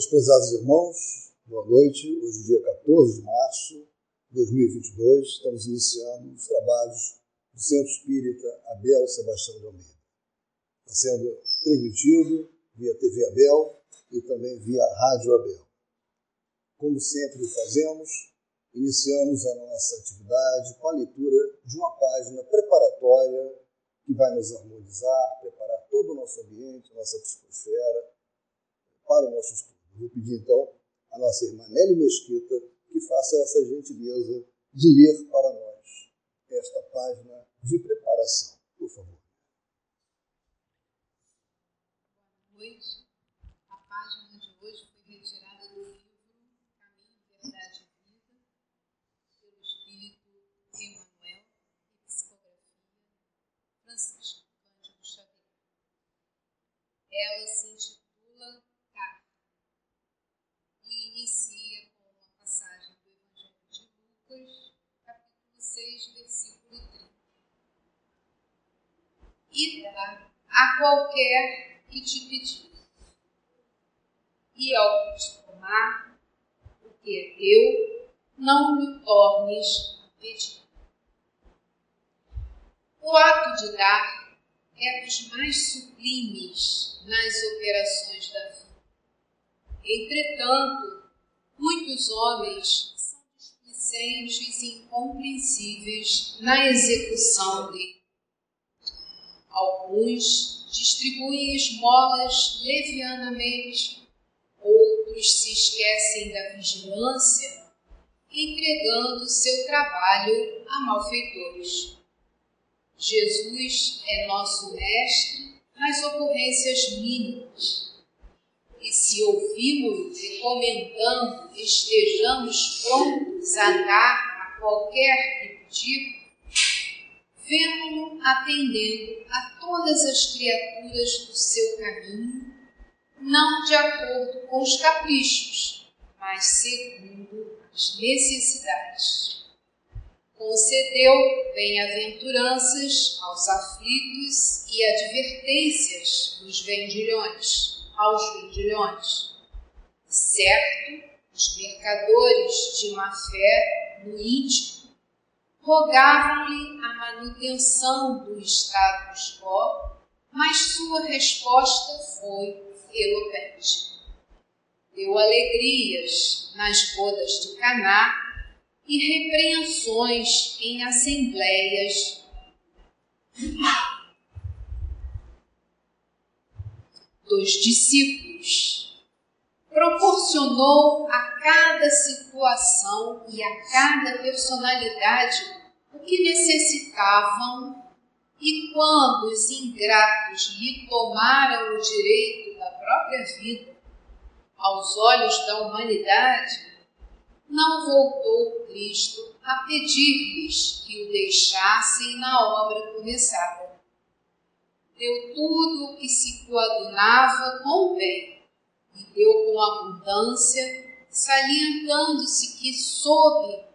Meus prezados irmãos, boa noite. Hoje, dia 14 de março de 2022, estamos iniciando os trabalhos do Centro Espírita Abel Sebastião de Almeida. Está sendo transmitido via TV Abel e também via Rádio Abel. Como sempre fazemos, iniciamos a nossa atividade com a leitura de uma página preparatória que vai nos harmonizar, preparar todo o nosso ambiente, nossa psicosfera, para o nosso estudo. Vou pedir então à nossa irmã Nelly Mesquita que faça essa gentileza de ler para nós esta página de preparação. Por favor. Boa noite. A página de hoje foi retirada do livro Caminho, Verdade e Vida, pelo Espírito Emmanuel e Psicografia Francisco Cândido Xavier. Ela se intitula inicia com uma passagem do Evangelho de Lucas, capítulo 6, versículo 30. E dá a qualquer que te pedir. E ao te tomar, o que é teu, não lhe tornes a pedir. O ato de dar é dos mais sublimes nas operações da vida. Entretanto, muitos homens são displicentes e incompreensíveis na execução dele. Alguns distribuem esmolas levianamente, outros se esquecem da vigilância, entregando seu trabalho a malfeitores. Jesus é nosso mestre nas ocorrências mínimas e se ouvimos recomendando estejamos prontos a dar a qualquer que pedir, vemo-lo atendendo a todas as criaturas do seu caminho, não de acordo com os caprichos, mas segundo as necessidades. Concedeu bem-aventuranças aos aflitos e advertências dos vendilhões aos vendilhões. Certo, os mercadores de má fé no íntimo rogavam-lhe a manutenção do status quo, mas sua resposta foi eloquente. Deu alegrias nas bodas de Caná e repreensões em assembleias dos discípulos. Proporcionou a cada situação e a cada personalidade que necessitavam, e quando os ingratos lhe tomaram o direito da própria vida, aos olhos da humanidade, não voltou Cristo a pedir-lhes que o deixassem na obra começada. Deu tudo o que se coadunava com o bem, e deu com abundância, salientando-se que, sob o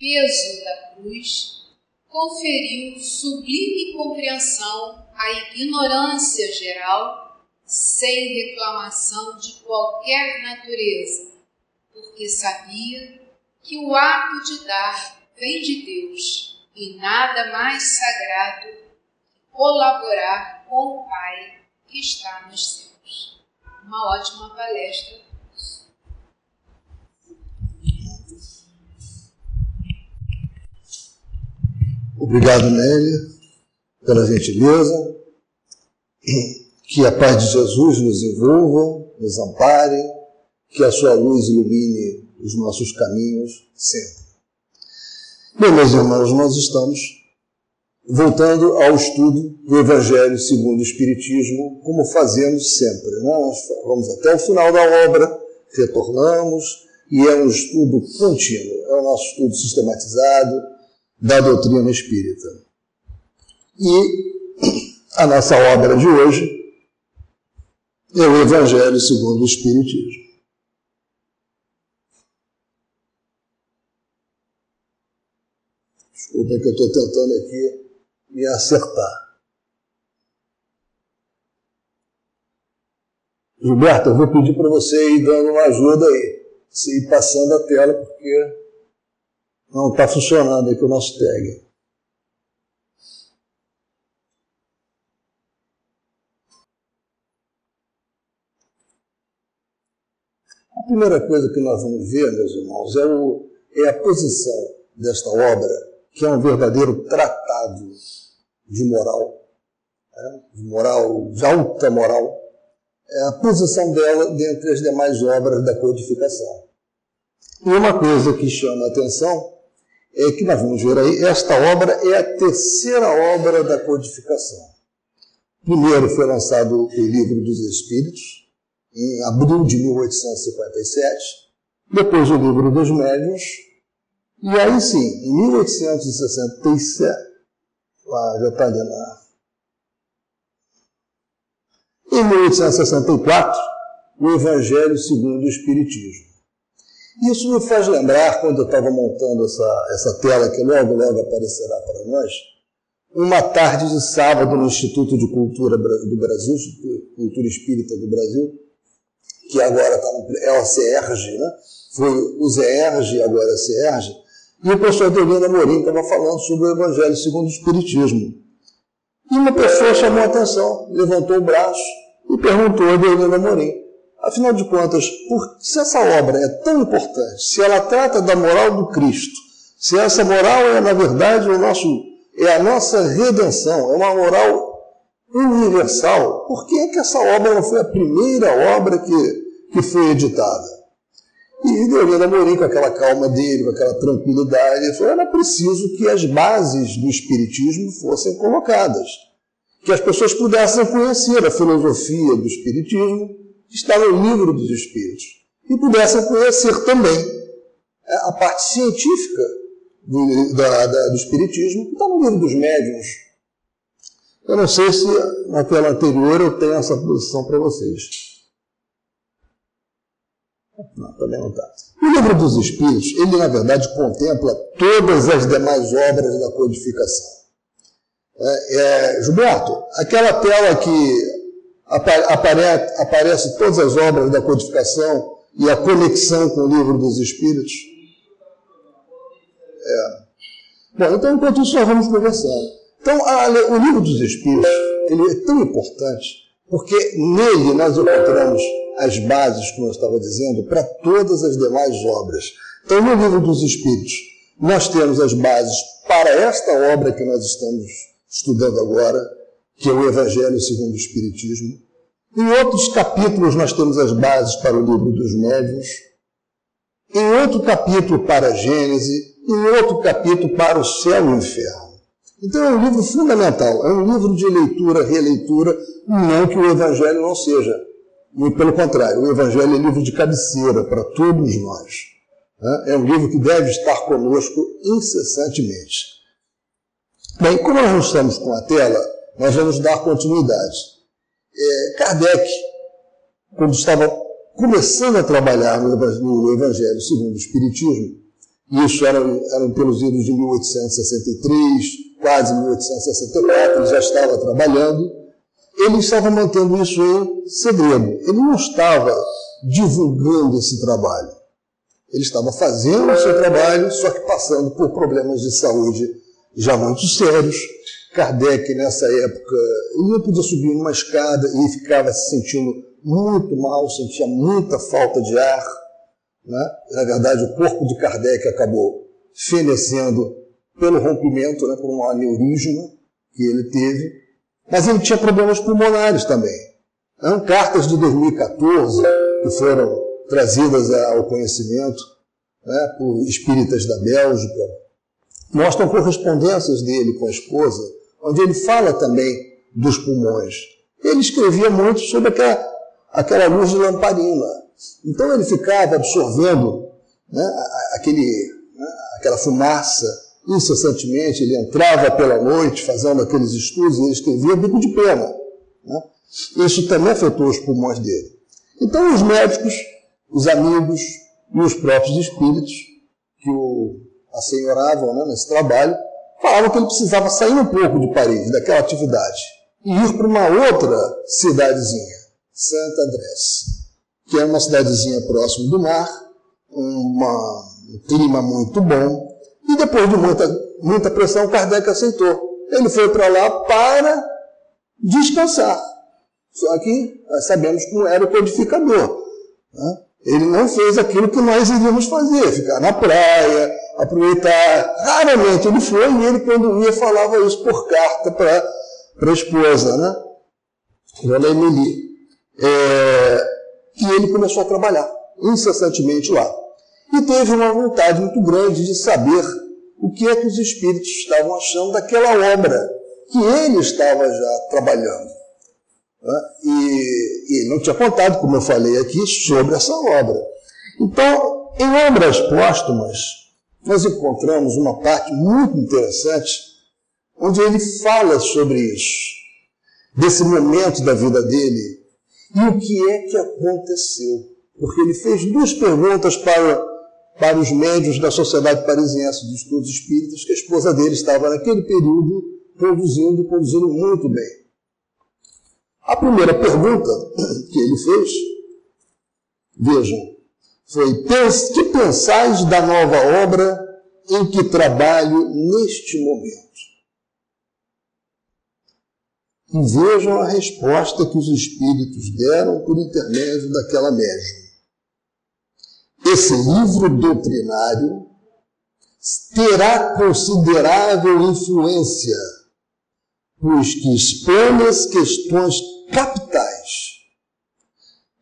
peso da cruz, conferiu sublime compreensão à ignorância geral, sem reclamação de qualquer natureza, porque sabia que o ato de dar vem de Deus e nada mais sagrado colaborar com o Pai que está nos céus. Uma ótima palestra. Obrigado, Nélia, pela gentileza. Que a paz de Jesus nos envolva, nos ampare, que a sua luz ilumine os nossos caminhos sempre. Bem, meus irmãos, nós estamos voltando ao estudo do Evangelho segundo o Espiritismo, como fazemos sempre. Né? Nós vamos até o final da obra, retornamos, e é um estudo contínuo, é o nosso estudo sistematizado da doutrina espírita. E a nossa obra de hoje é o Evangelho segundo o Espiritismo. Desculpa que eu estou tentando aqui e acertar. Gilberto, eu vou pedir para você ir dando uma ajuda aí. Você ir passando a tela, porque não está funcionando aqui o nosso tag. A primeira coisa que nós vamos ver, meus irmãos, é, o, é a posição desta obra, que é um verdadeiro tratado de moral, né? de moral, de alta moral, é a posição dela dentre as demais obras da codificação. E uma coisa que chama a atenção é que nós vamos ver aí, esta obra é a terceira obra da codificação. Primeiro foi lançado o Livro dos Espíritos, em abril de 1857, depois o Livro dos Médiuns, e aí sim, em 1867, ah, já está ali na em 1864, o Evangelho segundo o Espiritismo. Isso me faz lembrar, quando eu estava montando essa, essa tela que logo, logo aparecerá para nós, uma tarde de sábado no Instituto de Cultura do Brasil, Cultura Espírita do Brasil, que agora está no, é o CERG, né? foi o ZERG, agora é o CERG, e o professor Adelina Morim estava falando sobre o Evangelho segundo o Espiritismo. E uma pessoa chamou a atenção, levantou o braço e perguntou a Adelina Morim. Afinal de contas, por, se essa obra é tão importante, se ela trata da moral do Cristo, se essa moral é, na verdade, o nosso, é a nossa redenção, é uma moral universal, por que, é que essa obra não foi a primeira obra que, que foi editada? E Deolino Amorim, com aquela calma dele, com aquela tranquilidade, falou: era preciso que as bases do Espiritismo fossem colocadas, que as pessoas pudessem conhecer a filosofia do Espiritismo, que está no livro dos Espíritos, e pudessem conhecer também é, a parte científica do, da, da, do Espiritismo, que está no livro dos Médiuns. Eu não sei se na tela anterior eu tenho essa posição para vocês. Não, também não está. O livro dos Espíritos, ele na verdade contempla todas as demais obras da codificação. É, é, Gilberto, aquela tela que apare, aparece todas as obras da codificação e a conexão com o livro dos Espíritos. É. Bom, então enquanto isso nós vamos conversando. Então, a, o livro dos Espíritos, ele é tão importante porque nele nós encontramos as bases, como eu estava dizendo, para todas as demais obras. Então, no livro dos Espíritos, nós temos as bases para esta obra que nós estamos estudando agora, que é o Evangelho segundo o Espiritismo. Em outros capítulos, nós temos as bases para o livro dos Médiuns. Em outro capítulo, para a Gênese. Em outro capítulo, para o céu e o inferno. Então é um livro fundamental, é um livro de leitura, releitura, não que o Evangelho não seja. Muito pelo contrário, o Evangelho é livro de cabeceira para todos nós. Né? É um livro que deve estar conosco incessantemente. Bem, como nós não estamos com a tela, nós vamos dar continuidade. É, Kardec, quando estava começando a trabalhar no Evangelho segundo o Espiritismo, isso era, pelos idos de 1863, quase 1864, ele já estava trabalhando, ele estava mantendo isso em segredo. Ele não estava divulgando esse trabalho. Ele estava fazendo o seu trabalho, só que passando por problemas de saúde já muito sérios. Kardec, nessa época, ele não podia subir uma escada e ficava se sentindo muito mal, sentia muita falta de ar. Né? Na verdade, o corpo de Kardec acabou fenecendo pelo rompimento, né, por um aneurisma que ele teve, mas ele tinha problemas pulmonares também. Então, cartas de 2014, que foram trazidas ao conhecimento né, por espíritas da Bélgica, mostram correspondências dele com a esposa, onde ele fala também dos pulmões. Ele escrevia muito sobre aquela, aquela luz de lamparina. Então ele ficava absorvendo né, aquele, né, aquela fumaça incessantemente, ele entrava pela noite fazendo aqueles estudos e ele escrevia bico de pena. Né? Isso também afetou os pulmões dele. Então, os médicos, os amigos e os próprios espíritos que o assenhoravam né, nesse trabalho falavam que ele precisava sair um pouco de Paris, daquela atividade, e ir para uma outra cidadezinha, Santa Andrés, que é uma cidadezinha próximo do mar, uma, um clima muito bom. E depois de muita, muita pressão, Kardec aceitou. Ele foi para lá para descansar. Só que nós sabemos como era o codificador. Né? Ele não fez aquilo que nós iríamos fazer, ficar na praia, aproveitar. Raramente ele foi e ele, quando ia, falava isso por carta para a esposa, né? Dona Emily. É, e ele começou a trabalhar incessantemente lá. E teve uma vontade muito grande de saber o que é que os espíritos estavam achando daquela obra que ele estava já trabalhando. Né? E, e não tinha contado, como eu falei aqui, sobre essa obra. Então, em obras póstumas, nós encontramos uma parte muito interessante, onde ele fala sobre isso, desse momento da vida dele e o que é que aconteceu. Porque ele fez duas perguntas para, para os médios da Sociedade Parisiense de Estudos Espíritas, que a esposa dele estava naquele período produzindo produzindo muito bem. A primeira pergunta que ele fez, vejam, foi: Que pensais da nova obra em que trabalho neste momento? E vejam a resposta que os espíritos deram por intermédio daquela médium. Esse livro doutrinário terá considerável influência, pois que expõe as questões capitais.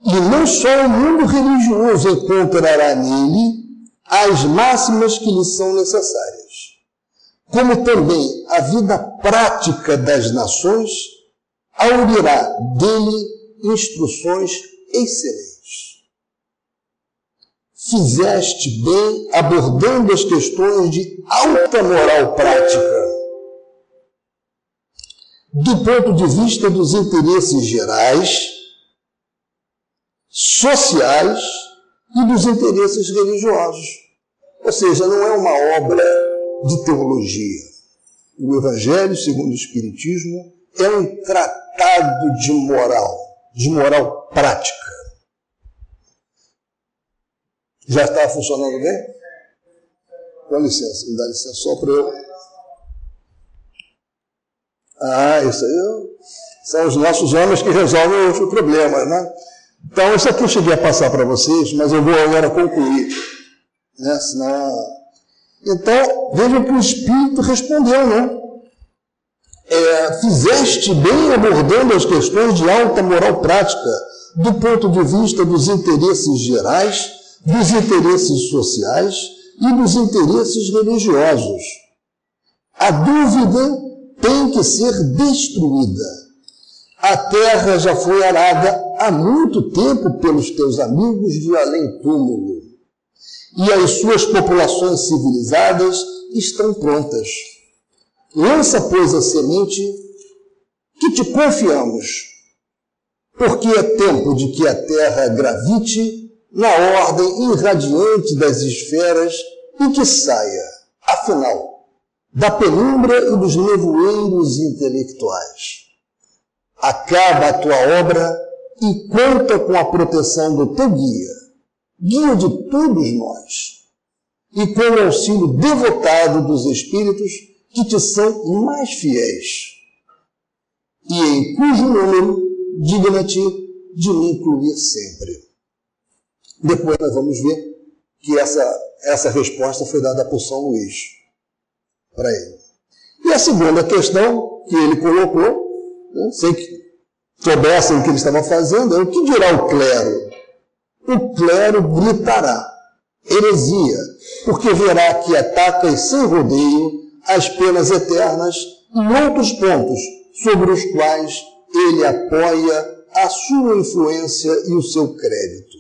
E não só o mundo religioso encontrará nele as máximas que lhe são necessárias, como também a vida prática das nações aurirá dele instruções excelentes. Fizeste bem abordando as questões de alta moral prática do ponto de vista dos interesses gerais, sociais e dos interesses religiosos. Ou seja, não é uma obra de teologia. O Evangelho, segundo o Espiritismo, é um tratado de moral, de moral prática. Já está funcionando bem? Com licença, me dá licença só para eu ah, isso aí são os nossos homens que resolvem o problema, né? Então, isso aqui eu cheguei a passar para vocês, mas eu vou agora concluir. Né? Senão... Então, vejam que o Espírito respondeu, né? É, fizeste bem abordando as questões de alta moral prática, do ponto de vista dos interesses gerais, dos interesses sociais e dos interesses religiosos. A dúvida tem que ser destruída. A terra já foi arada há muito tempo pelos teus amigos de além-túmulo, e as suas populações civilizadas estão prontas. Lança, pois, a semente que te confiamos, porque é tempo de que a terra gravite na ordem irradiante das esferas e que saia, afinal, da penumbra e dos nevoeiros intelectuais. Acaba a tua obra e conta com a proteção do teu guia, guia de todos nós, e com o auxílio devotado dos espíritos que te são mais fiéis, e em cujo número digna-te de me incluir sempre. Depois nós vamos ver que essa, essa resposta foi dada por São Luís para ele. E a segunda questão que ele colocou, né, sem que soubessem o que ele estava fazendo, é o que dirá o clero? O clero gritará, heresia, porque verá que ataca sem rodeio as penas eternas em outros pontos sobre os quais ele apoia a sua influência e o seu crédito.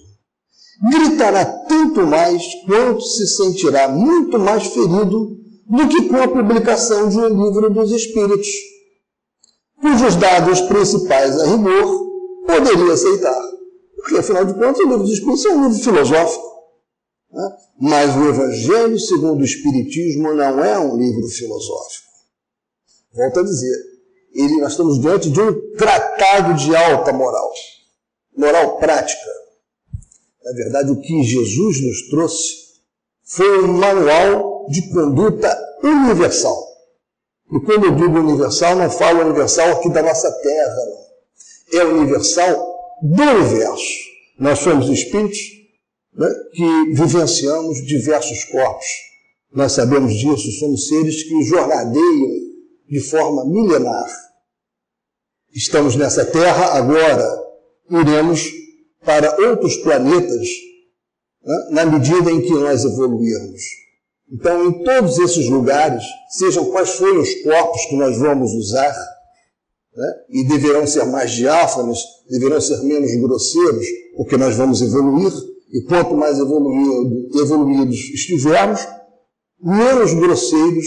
Gritará tanto mais quanto se sentirá muito mais ferido do que com a publicação de um livro dos Espíritos, cujos dados principais a rigor poderia aceitar. Porque, afinal de contas, o livro dos Espíritos é um livro filosófico. Né? Mas o Evangelho, segundo o Espiritismo, não é um livro filosófico. Volto a dizer, ele, nós estamos diante de um tratado de alta moral. moral prática. Na verdade, o que Jesus nos trouxe foi um manual de conduta universal. E quando eu digo universal, não falo universal aqui da nossa terra, não. É universal do universo. Nós somos espíritos né, que vivenciamos diversos corpos. Nós sabemos disso, somos seres que jornadeiam de forma milenar. Estamos nessa terra, agora iremos para outros planetas né, na medida em que nós evoluirmos. Então, em todos esses lugares, sejam quais forem os corpos que nós vamos usar, né, e deverão ser mais diáfanos, deverão ser menos grosseiros, porque nós vamos evoluir, e quanto mais evoluído, evoluídos estivermos, menos grosseiros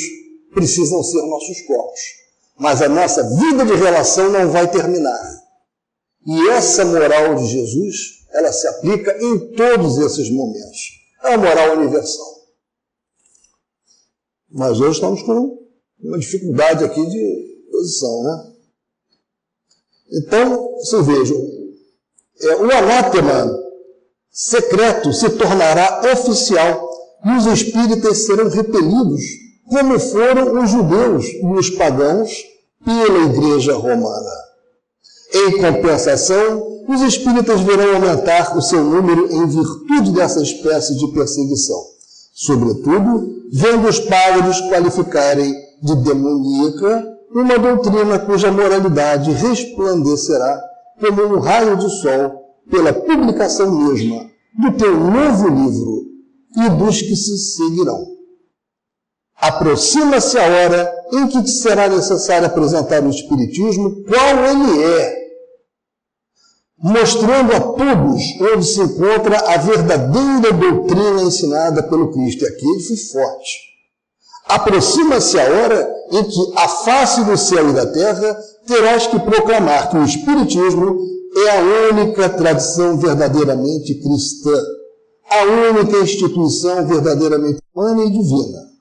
precisam ser nossos corpos. Mas a nossa vida de relação não vai terminar. E essa moral de Jesus, ela se aplica em todos esses momentos. É a moral universal. Mas hoje estamos com uma dificuldade aqui de posição, né? Então, vocês vejam, é, o anátema secreto se tornará oficial e os espíritas serão repelidos, como foram os judeus e os pagãos pela Igreja Romana. Em compensação, os espíritas verão aumentar o seu número em virtude dessa espécie de perseguição. Sobretudo, vendo os padres qualificarem de demoníaca uma doutrina cuja moralidade resplandecerá como um raio de sol pela publicação mesma do teu novo livro e dos que se seguirão. Aproxima-se a hora em que te será necessário apresentar o Espiritismo qual ele é, mostrando a todos onde se encontra a verdadeira doutrina ensinada pelo Cristo. E aqui ele foi forte. Aproxima-se a hora em que a face do céu e da terra terás que proclamar que o Espiritismo é a única tradição verdadeiramente cristã, a única instituição verdadeiramente humana e divina.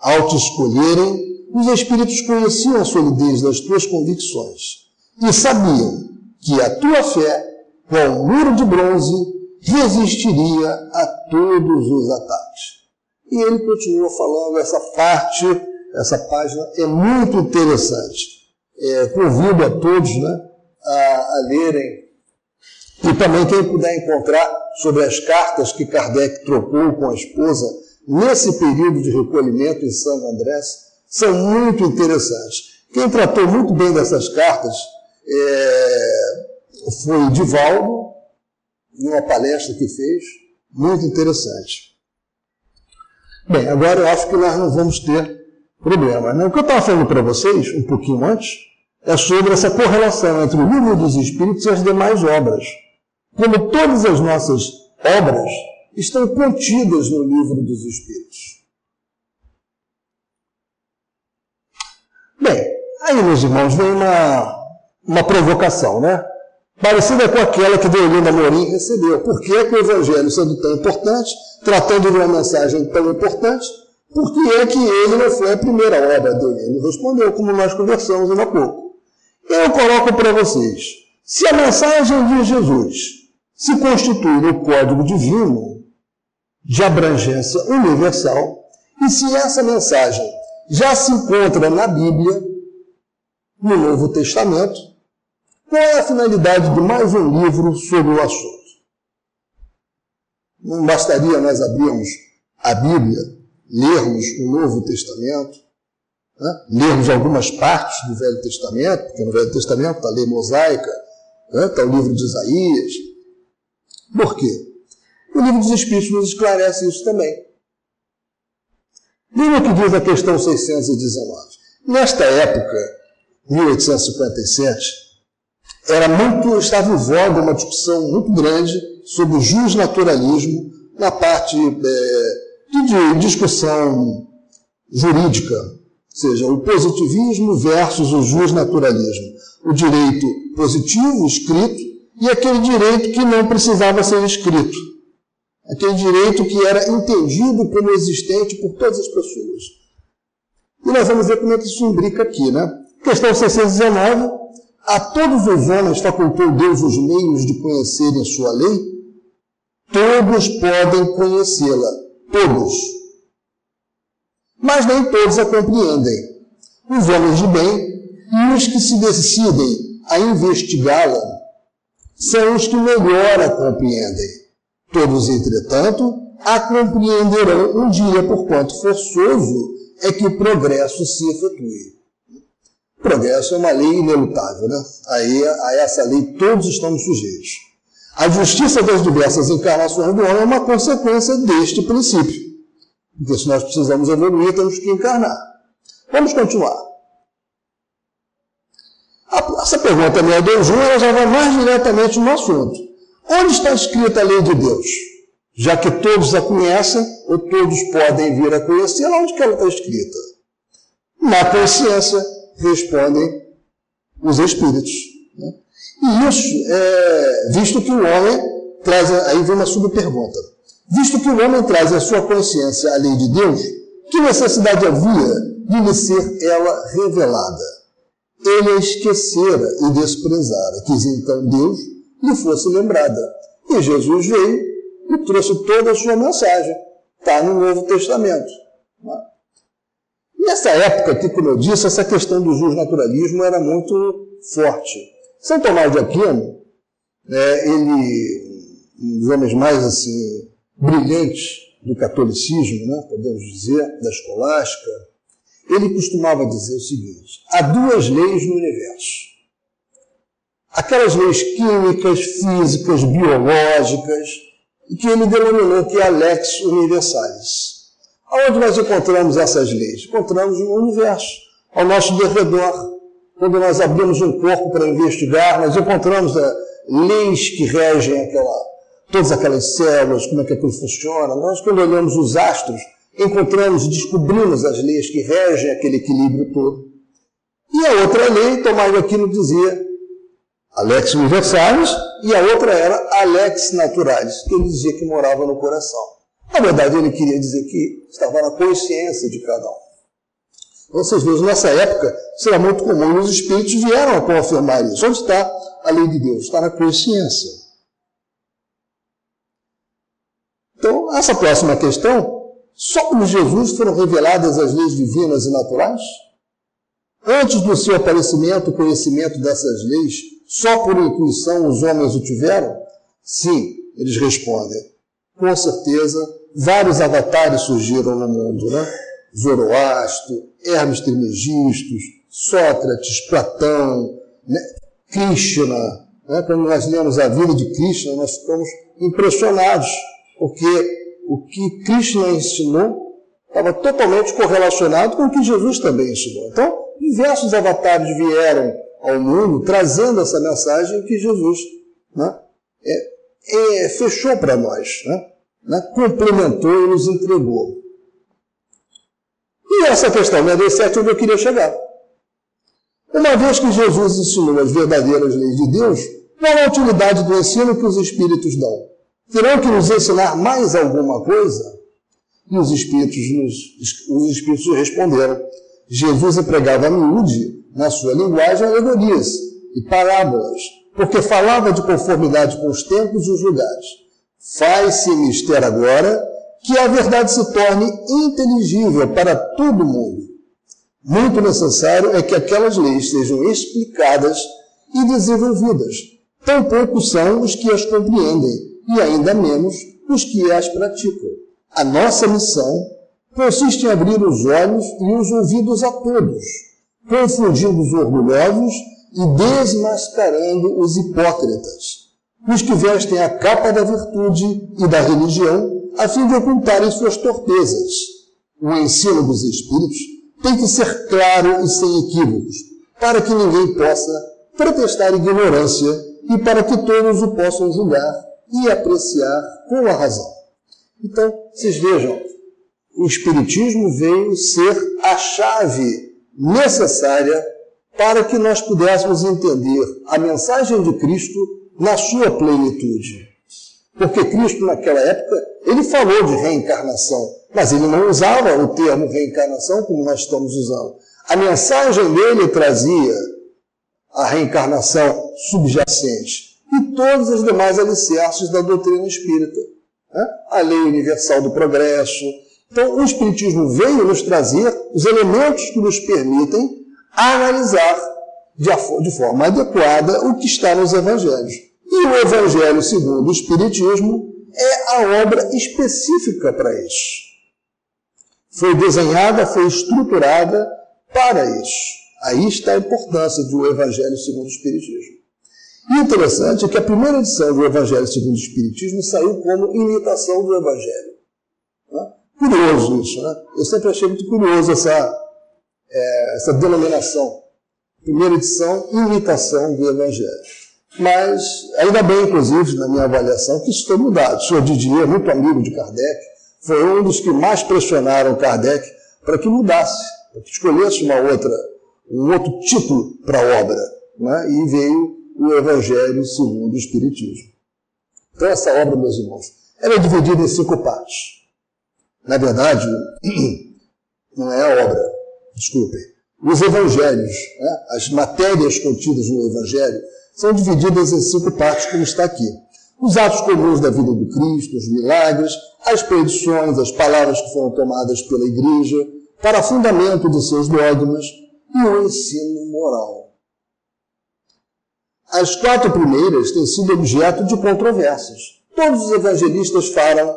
Ao te escolherem, os Espíritos conheciam a solidez das tuas convicções e sabiam que a tua fé, com um muro de bronze, resistiria a todos os ataques. E ele continua falando, essa parte, essa página é muito interessante. É, convido a todos né, a, a lerem. E também quem puder encontrar sobre as cartas que Kardec trocou com a esposa nesse período de recolhimento em São Andrés, são muito interessantes. Quem tratou muito bem dessas cartas é, foi Divaldo, numa palestra que fez, muito interessante. Bem, agora eu acho que nós não vamos ter problema. Né? O que eu estava falando para vocês, um pouquinho antes, é sobre essa correlação entre o livro dos Espíritos e as demais obras. Como todas as nossas obras estão contidas no livro dos Espíritos. Bem, aí, meus irmãos, vem uma, uma provocação, né? parecida com aquela que Deolinda Morim recebeu. Por que, que o Evangelho, sendo tão importante, tratando de uma mensagem tão importante, por que é que ele não foi a primeira obra dele? Ele respondeu, como nós conversamos há pouco. Eu coloco para vocês, se a mensagem de Jesus se constitui no código divino de abrangência universal, e se essa mensagem já se encontra na Bíblia, no Novo Testamento, qual é a finalidade de mais um livro sobre o assunto? Não bastaria nós abrirmos a Bíblia, lermos o Novo Testamento, né? lermos algumas partes do Velho Testamento, porque no Velho Testamento está a lei mosaica, né? está o livro de Isaías. Por quê? O livro dos Espíritos nos esclarece isso também. Veja o que diz a questão 619. Nesta época, 1857, era muito, estava em voga uma discussão muito grande sobre o justnaturalismo na parte é, de, de discussão jurídica, ou seja, o positivismo versus o justnaturalismo, o direito positivo, escrito, e aquele direito que não precisava ser escrito, aquele direito que era entendido como existente por todas as pessoas. E nós vamos ver como é que isso imbrica aqui, né? Questão 619, A todos os homens facultou Deus os meios de conhecerem sua lei? Todos podem conhecê-la, todos. Mas nem todos a compreendem. Os homens de bem e os que se decidem a investigá-la são os que melhor a compreendem. Todos, entretanto, a compreenderão um dia, porquanto forçoso é que o progresso se efetue. Progresso é uma lei inelutável, né? Aí, a essa lei todos estamos sujeitos. A justiça das diversas encarnações do homem é uma consequência deste princípio. Porque se nós precisamos evoluir, temos que encarnar. Vamos continuar. Essa pergunta 621 ela já vai mais diretamente no assunto. Onde está escrita a lei de Deus? Já que todos a conhecem, ou todos podem vir a conhecê-la, onde que ela está escrita? Na consciência, respondem os espíritos. Né? E isso, é, visto que o homem traz, aí vem uma subpergunta, visto que o homem traz a sua consciência a lei de Deus, que necessidade havia de lhe ser ela revelada? ele a esquecera e desprezara. Quis então Deus lhe fosse lembrada. E Jesus veio e trouxe toda a sua mensagem. Está no Novo Testamento. Nessa época aqui, como eu disse, essa questão do justnaturalismo era muito forte. São Tomás de Aquino, é, ele, um dos homens mais assim, brilhantes do catolicismo, né, podemos dizer, da escolástica, ele costumava dizer o seguinte: há duas leis no universo. Aquelas leis químicas, físicas, biológicas, que ele denominou que é a lex universalis. Aonde nós encontramos essas leis? Encontramos no universo, ao nosso derredor. Quando nós abrimos um corpo para investigar, nós encontramos uh, leis que regem aquela, todas aquelas células, como é que aquilo funciona. Nós, quando olhamos os astros, encontramos, descobrimos as leis que regem aquele equilíbrio todo. E a outra lei, Tomás de Aquino dizia, Alex Universalis, e a outra era Alex Naturalis, que ele dizia que morava no coração. Na verdade, ele queria dizer que estava na consciência de cada um. Vocês vejam, nessa época, será muito comum, os espíritos vieram a confirmar isso. Onde está a lei de Deus? Está na consciência. Então, essa próxima questão só por Jesus foram reveladas as leis divinas e naturais? Antes do seu aparecimento, o conhecimento dessas leis, só por intuição os homens o tiveram? Sim, eles respondem. Com certeza, vários avatares surgiram no mundo, né? Zoroastro, Hermes Trismegisto, Sócrates, Platão, né? Krishna. Né? Quando nós lemos a vida de Krishna, nós ficamos impressionados, porque o que Krishna ensinou estava totalmente correlacionado com o que Jesus também ensinou. Então, diversos avatares vieram ao mundo trazendo essa mensagem que Jesus né, é, é, fechou para nós, né, né, complementou e nos entregou. E essa questão 67 é onde eu queria chegar. Uma vez que Jesus ensinou as verdadeiras leis de Deus, qual a utilidade do ensino que os Espíritos dão? terão que nos ensinar mais alguma coisa? E os espíritos, nos, os espíritos responderam. Jesus empregava a miúde, na sua linguagem, alegorias e parábolas, porque falava de conformidade com os tempos e os lugares. Faz-se mistério agora que a verdade se torne inteligível para todo mundo. Muito necessário é que aquelas leis sejam explicadas e desenvolvidas. Tão poucos são os que as compreendem e ainda menos os que as praticam. A nossa missão consiste em abrir os olhos e os ouvidos a todos, confundindo os orgulhosos e desmascarando os hipócritas, os que vestem a capa da virtude e da religião a fim de ocultarem suas torpezas. O ensino dos Espíritos tem que ser claro e sem equívocos, para que ninguém possa protestar ignorância e para que todos o possam julgar e apreciar com a razão. Então, vocês vejam, o Espiritismo veio ser a chave necessária para que nós pudéssemos entender a mensagem de Cristo na sua plenitude. Porque Cristo, naquela época, ele falou de reencarnação, mas ele não usava o termo reencarnação como nós estamos usando. A mensagem dele trazia a reencarnação subjacente e todos os demais alicerces da doutrina espírita. Né? A lei universal do progresso. Então, o Espiritismo veio nos trazer os elementos que nos permitem analisar de forma adequada o que está nos evangelhos. E o Evangelho segundo o Espiritismo é a obra específica para isso. Foi desenhada, foi estruturada para isso. Aí está a importância do Evangelho segundo o Espiritismo. E interessante é que a primeira edição do Evangelho segundo o Espiritismo saiu como imitação do Evangelho. Né? Curioso isso, né? Eu sempre achei muito curioso essa, é, essa denominação. Primeira edição, imitação do Evangelho. Mas, ainda bem, inclusive, na minha avaliação, que isso foi mudado. O senhor Didier, muito amigo de Kardec, foi um dos que mais pressionaram Kardec para que mudasse, para que escolhesse uma outra um outro título para a obra, né? e veio o Evangelho segundo o Espiritismo. Então, essa obra, meus irmãos, ela é dividida em cinco partes. Na verdade, não é a obra, desculpem. Os evangelhos, né? as matérias contidas no Evangelho, são divididas em cinco partes, como está aqui. Os atos comuns da vida do Cristo, os milagres, as predições, as palavras que foram tomadas pela Igreja, para fundamento de seus dogmas, e o ensino moral. As quatro primeiras têm sido objeto de controvérsias. Todos os evangelistas falam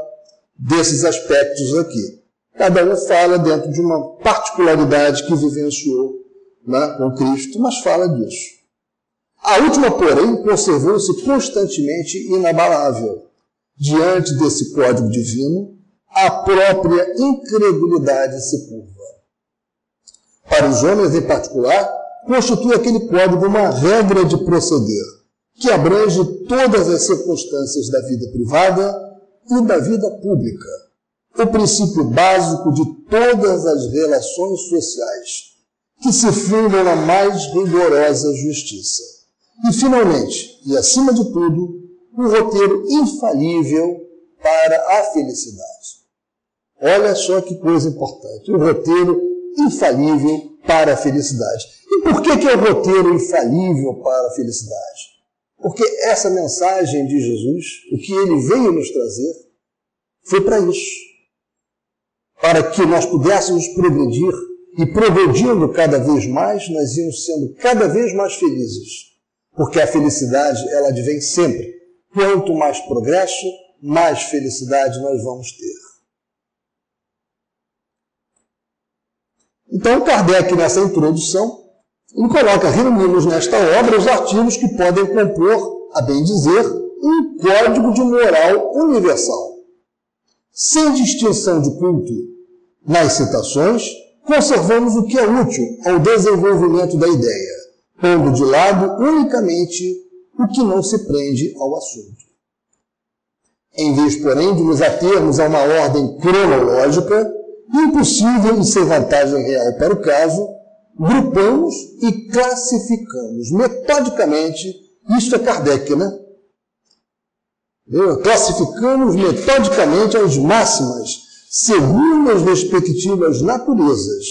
desses aspectos aqui. Cada um fala dentro de uma particularidade que vivenciou né, com Cristo, mas fala disso. A última, porém, conservou-se constantemente inabalável. Diante desse código divino, a própria incredulidade se curva para os homens em particular, constitui aquele código uma regra de proceder, que abrange todas as circunstâncias da vida privada e da vida pública, o princípio básico de todas as relações sociais, que se fundam na mais rigorosa justiça. E, finalmente, e acima de tudo, um roteiro infalível para a felicidade. Olha só que coisa importante. Um roteiro infalível para a felicidade. E por que, que é o roteiro infalível para a felicidade? Porque essa mensagem de Jesus, o que ele veio nos trazer, foi para isso. Para que nós pudéssemos progredir e progredindo cada vez mais, nós íamos sendo cada vez mais felizes. Porque a felicidade, ela advém sempre. Quanto mais progresso, mais felicidade nós vamos ter. Então, Kardec, nessa introdução, ele coloca, reunimos nesta obra os artigos que podem compor, a bem dizer, um código de moral universal. Sem distinção de culto nas citações, conservamos o que é útil ao desenvolvimento da ideia, pondo de lado unicamente o que não se prende ao assunto. Em vez, porém, de nos atermos a uma ordem cronológica, impossível e sem vantagem real para o caso, grupamos e classificamos metodicamente, isto é Kardec, né? Classificamos metodicamente as máximas, segundo as respectivas naturezas,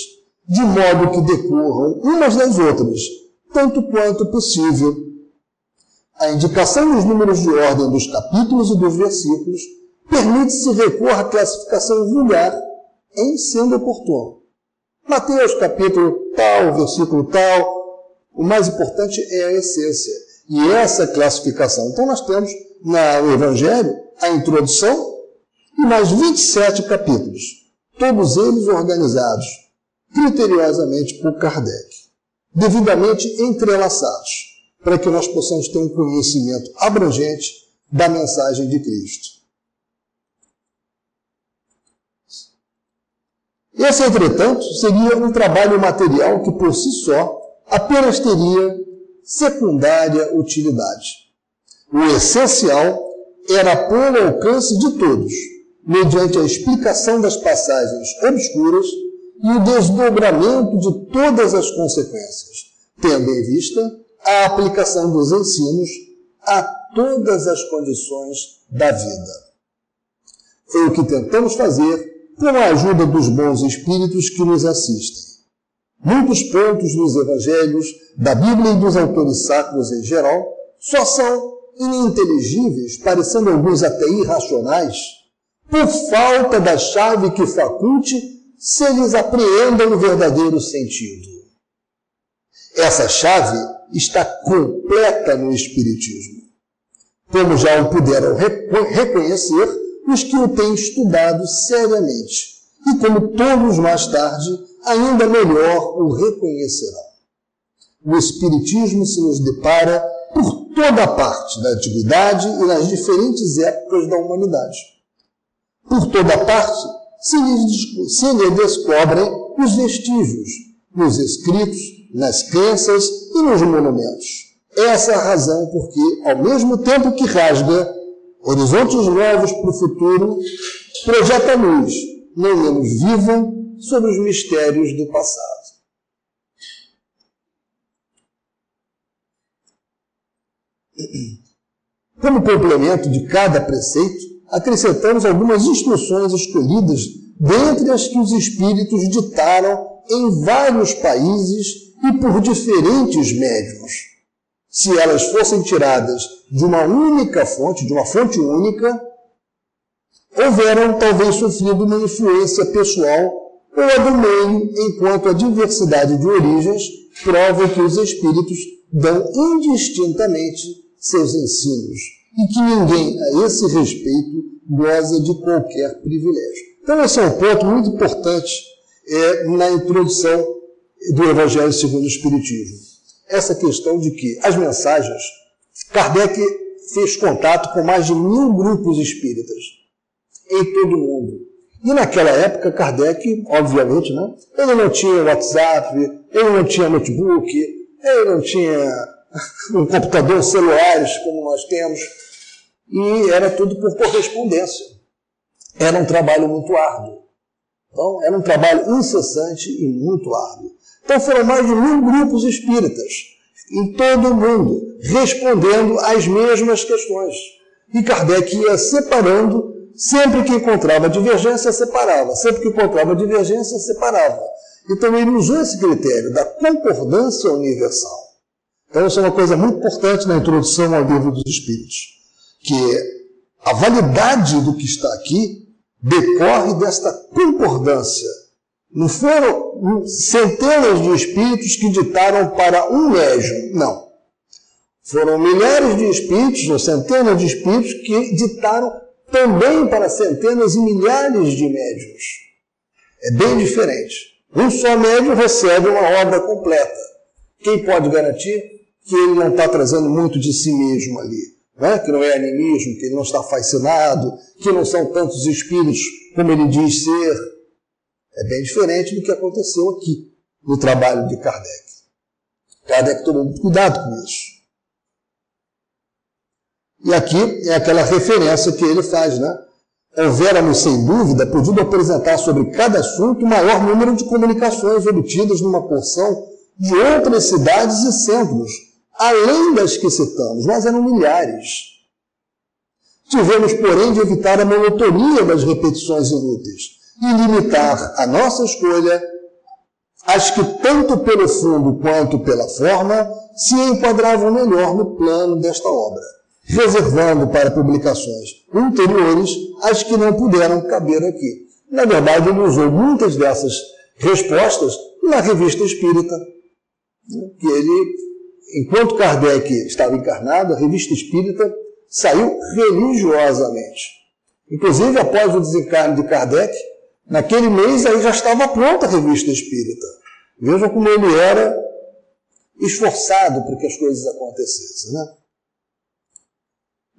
de modo que decorram umas das outras, tanto quanto possível. A indicação dos números de ordem dos capítulos e dos versículos permite-se repor à classificação vulgar em sendo oportuno. Mateus capítulo tal, versículo tal. O mais importante é a essência. E essa classificação. Então nós temos no Evangelho a introdução e mais 27 capítulos. Todos eles organizados criteriosamente por Kardec, devidamente entrelaçados, para que nós possamos ter um conhecimento abrangente da mensagem de Cristo. Esse, entretanto, seria um trabalho material que, por si só, apenas teria secundária utilidade. O essencial era pôr ao alcance de todos, mediante a explicação das passagens obscuras e o desdobramento de todas as consequências, tendo em vista a aplicação dos ensinos a todas as condições da vida. Foi o que tentamos fazer com a ajuda dos bons espíritos que nos assistem. Muitos pontos dos evangelhos, da Bíblia e dos autores sacros em geral, só são ininteligíveis, parecendo alguns até irracionais, por falta da chave que faculte se eles apreendam o verdadeiro sentido. Essa chave está completa no Espiritismo, como já o puderam reconhecer os que o têm estudado seriamente, e como todos mais tarde, ainda melhor o reconhecerão. O Espiritismo se nos depara por toda parte da antiguidade e nas diferentes épocas da humanidade. Por toda parte se lhe, se lhe descobrem os vestígios nos escritos, nas crenças e nos monumentos. Essa é a razão porque, ao mesmo tempo que rasga horizontes novos para o futuro, projeta luz, não menos viva, sobre os mistérios do passado. Como complemento de cada preceito, acrescentamos algumas instruções escolhidas dentre as que os espíritos ditaram em vários países e por diferentes médiums. Se elas fossem tiradas de uma única fonte, de uma fonte única, houveram talvez sofrido uma influência pessoal ou a do meio, enquanto a diversidade de origens prova que os espíritos dão indistintamente seus ensinos e que ninguém, a esse respeito, goza de qualquer privilégio. Então, esse é um ponto muito importante é, na introdução do Evangelho segundo o Espiritismo. Essa questão de que as mensagens, Kardec fez contato com mais de mil grupos espíritas em todo o mundo. E naquela época, Kardec, obviamente, né, ele não tinha WhatsApp, ele não tinha notebook, ele não tinha um computador, celulares como nós temos, e era tudo por correspondência. Era um trabalho muito árduo. Então, era um trabalho incessante e muito árduo. Então, foram mais de mil grupos espíritas em todo o mundo, respondendo às mesmas questões. E Kardec ia separando, sempre que encontrava divergência, separava. Sempre que encontrava divergência, separava. Então, ele usou esse critério da concordância universal. Então, isso é uma coisa muito importante na introdução ao livro dos Espíritos, que a validade do que está aqui decorre desta concordância. Não foram centenas de espíritos que ditaram para um médium, não. Foram milhares de espíritos, ou centenas de espíritos, que ditaram também para centenas e milhares de médiums. É bem diferente. Um só médium recebe uma obra completa. Quem pode garantir? Que ele não está trazendo muito de si mesmo ali, né? que não é animismo, que ele não está fascinado, que não são tantos espíritos como ele diz ser. É bem diferente do que aconteceu aqui, no trabalho de Kardec. Kardec tomou muito cuidado com isso. E aqui é aquela referência que ele faz, né? Houvera-nos, sem dúvida, podido apresentar sobre cada assunto o maior número de comunicações obtidas numa porção de outras cidades e centros, além das que citamos, mas eram milhares. Tivemos, porém, de evitar a monotonia das repetições inúteis e limitar a nossa escolha às que, tanto pelo fundo quanto pela forma, se enquadravam melhor no plano desta obra, reservando para publicações ulteriores as que não puderam caber aqui. Na verdade, ele usou muitas dessas respostas na revista espírita, que ele enquanto Kardec estava encarnado, a revista espírita saiu religiosamente. Inclusive, após o desencarne de Kardec, naquele mês aí já estava pronta a revista espírita. Vejam como ele era esforçado para que as coisas acontecessem. Né?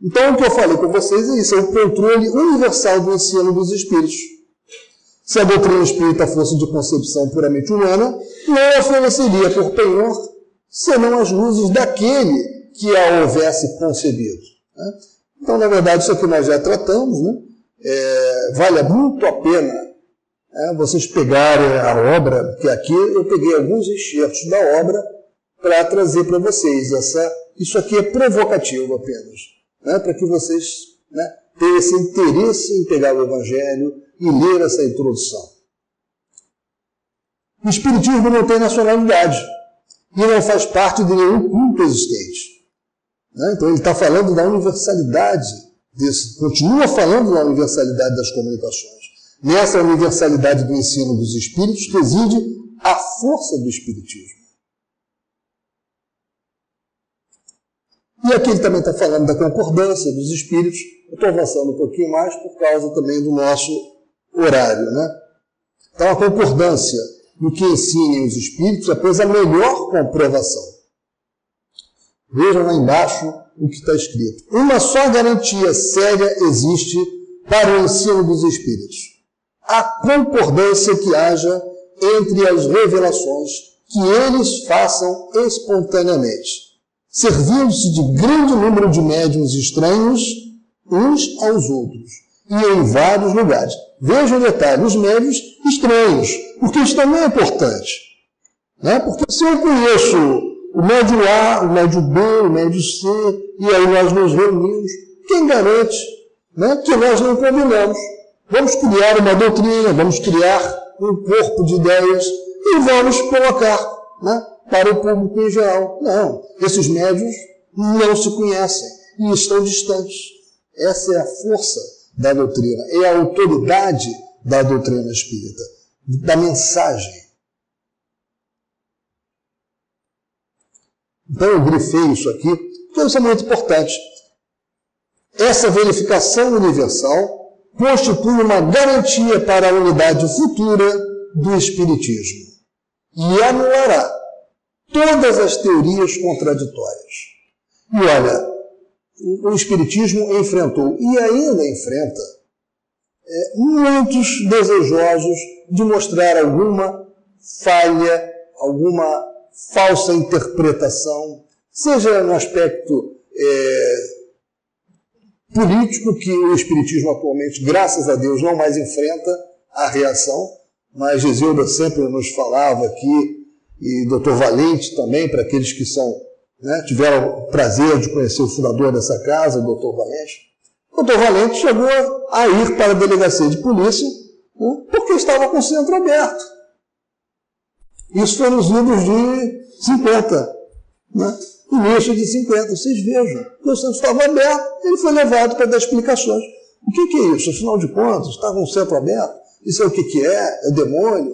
Então, o que eu falei com vocês é isso: é o controle universal do ensino dos espíritos. Se a doutrina espírita fosse de concepção puramente humana, não ofereceria por penhor senão as luzes daquele que a houvesse concebido. Né? Então, na verdade, isso aqui nós já tratamos, né? É, vale muito a pena é, vocês pegarem a obra, que aqui eu peguei alguns enxertos da obra para trazer para vocês. Essa, isso aqui é provocativo apenas, né? para que vocês né, tenham esse interesse em pegar o Evangelho e ler essa introdução. O Espiritismo não tem nacionalidade e não faz parte de nenhum culto existente. Né? Então ele está falando da universalidade desse, continua falando da universalidade das comunicações. Nessa universalidade do ensino dos espíritos reside a força do Espiritismo. E aqui ele também está falando da concordância dos espíritos. Eu estou avançando um pouquinho mais por causa também do nosso horário. Né? Então, a concordância no que ensinem os espíritos pois a melhor comprovação. Vejam lá embaixo o que está escrito. Uma só garantia séria existe para o ensino dos espíritos: a concordância que haja entre as revelações que eles façam espontaneamente servindo-se de grande número de médiums estranhos uns aos outros e em vários lugares. Veja o detalhe, os médios estranhos, porque isso também é importante. Né? Porque se eu conheço o médio A, o médio B, o médio C, e aí nós nos reunimos, quem garante né, que nós não combinamos? Vamos criar uma doutrina, vamos criar um corpo de ideias e vamos colocar né, para o público em geral. Não, esses médios não se conhecem e estão distantes. Essa é a força da doutrina, é a autoridade da doutrina espírita, da mensagem. Então eu grifei isso aqui, porque isso é muito importante. Essa verificação universal constitui uma garantia para a unidade futura do Espiritismo e anulará todas as teorias contraditórias. E olha, o Espiritismo enfrentou e ainda enfrenta é, muitos desejosos de mostrar alguma falha, alguma falsa interpretação, seja no aspecto é, político, que o Espiritismo atualmente, graças a Deus, não mais enfrenta a reação, mas Gisilda sempre nos falava que e Dr. Valente também, para aqueles que são, né, tiveram o prazer de conhecer o fundador dessa casa, o Dr. Valente. O Dr. Valente chegou a ir para a delegacia de polícia né, porque estava com o centro aberto. Isso foi nos livros de 50, né? início de 50. Vocês vejam, o centro estava aberto, ele foi levado para dar explicações. O que, que é isso? Afinal de contas, estava um centro aberto? Isso é o que, que é? É demônio?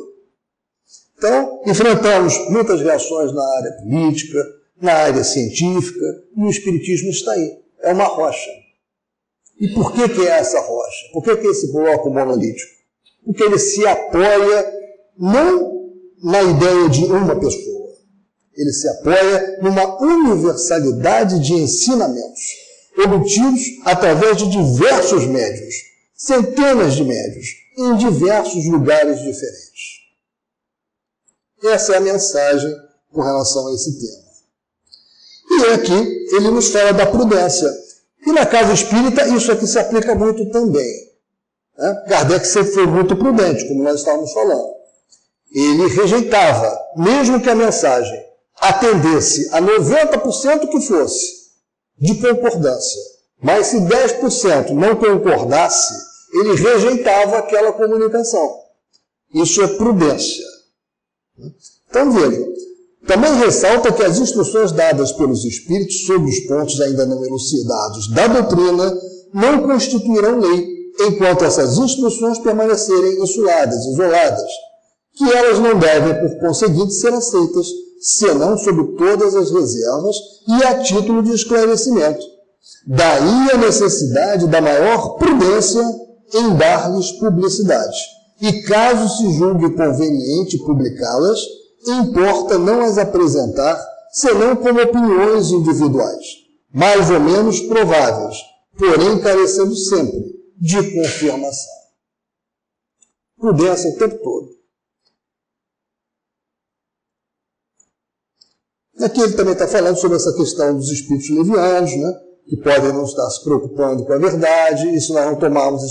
Então, enfrentamos muitas reações na área política, na área científica, e o Espiritismo está aí. É uma rocha. E por que, que é essa rocha? Por que, que é esse bloco monolítico? Porque ele se apoia não na ideia de uma pessoa, ele se apoia numa universalidade de ensinamentos obtidos através de diversos médios, centenas de médios, em diversos lugares diferentes. Essa é a mensagem com relação a esse tema. E aqui ele nos fala da prudência. E na casa espírita isso aqui se aplica muito também. Né? Kardec sempre foi muito prudente, como nós estávamos falando. Ele rejeitava, mesmo que a mensagem atendesse a 90% que fosse de concordância, mas se 10% não concordasse, ele rejeitava aquela comunicação. Isso é prudência. Então vejam, também ressalta que as instruções dadas pelos Espíritos sobre os pontos ainda não elucidados da doutrina não constituirão lei, enquanto essas instruções permanecerem insuladas, isoladas, que elas não devem, por conseguinte, ser aceitas, senão sob todas as reservas e a título de esclarecimento. Daí a necessidade da maior prudência em dar-lhes publicidade. E caso se julgue conveniente publicá-las, importa não as apresentar senão como opiniões individuais, mais ou menos prováveis, porém carecendo sempre de confirmação. Prudência o tempo todo. Aqui ele também está falando sobre essa questão dos espíritos levianos, né, que podem não estar se preocupando com a verdade, e se nós não tomarmos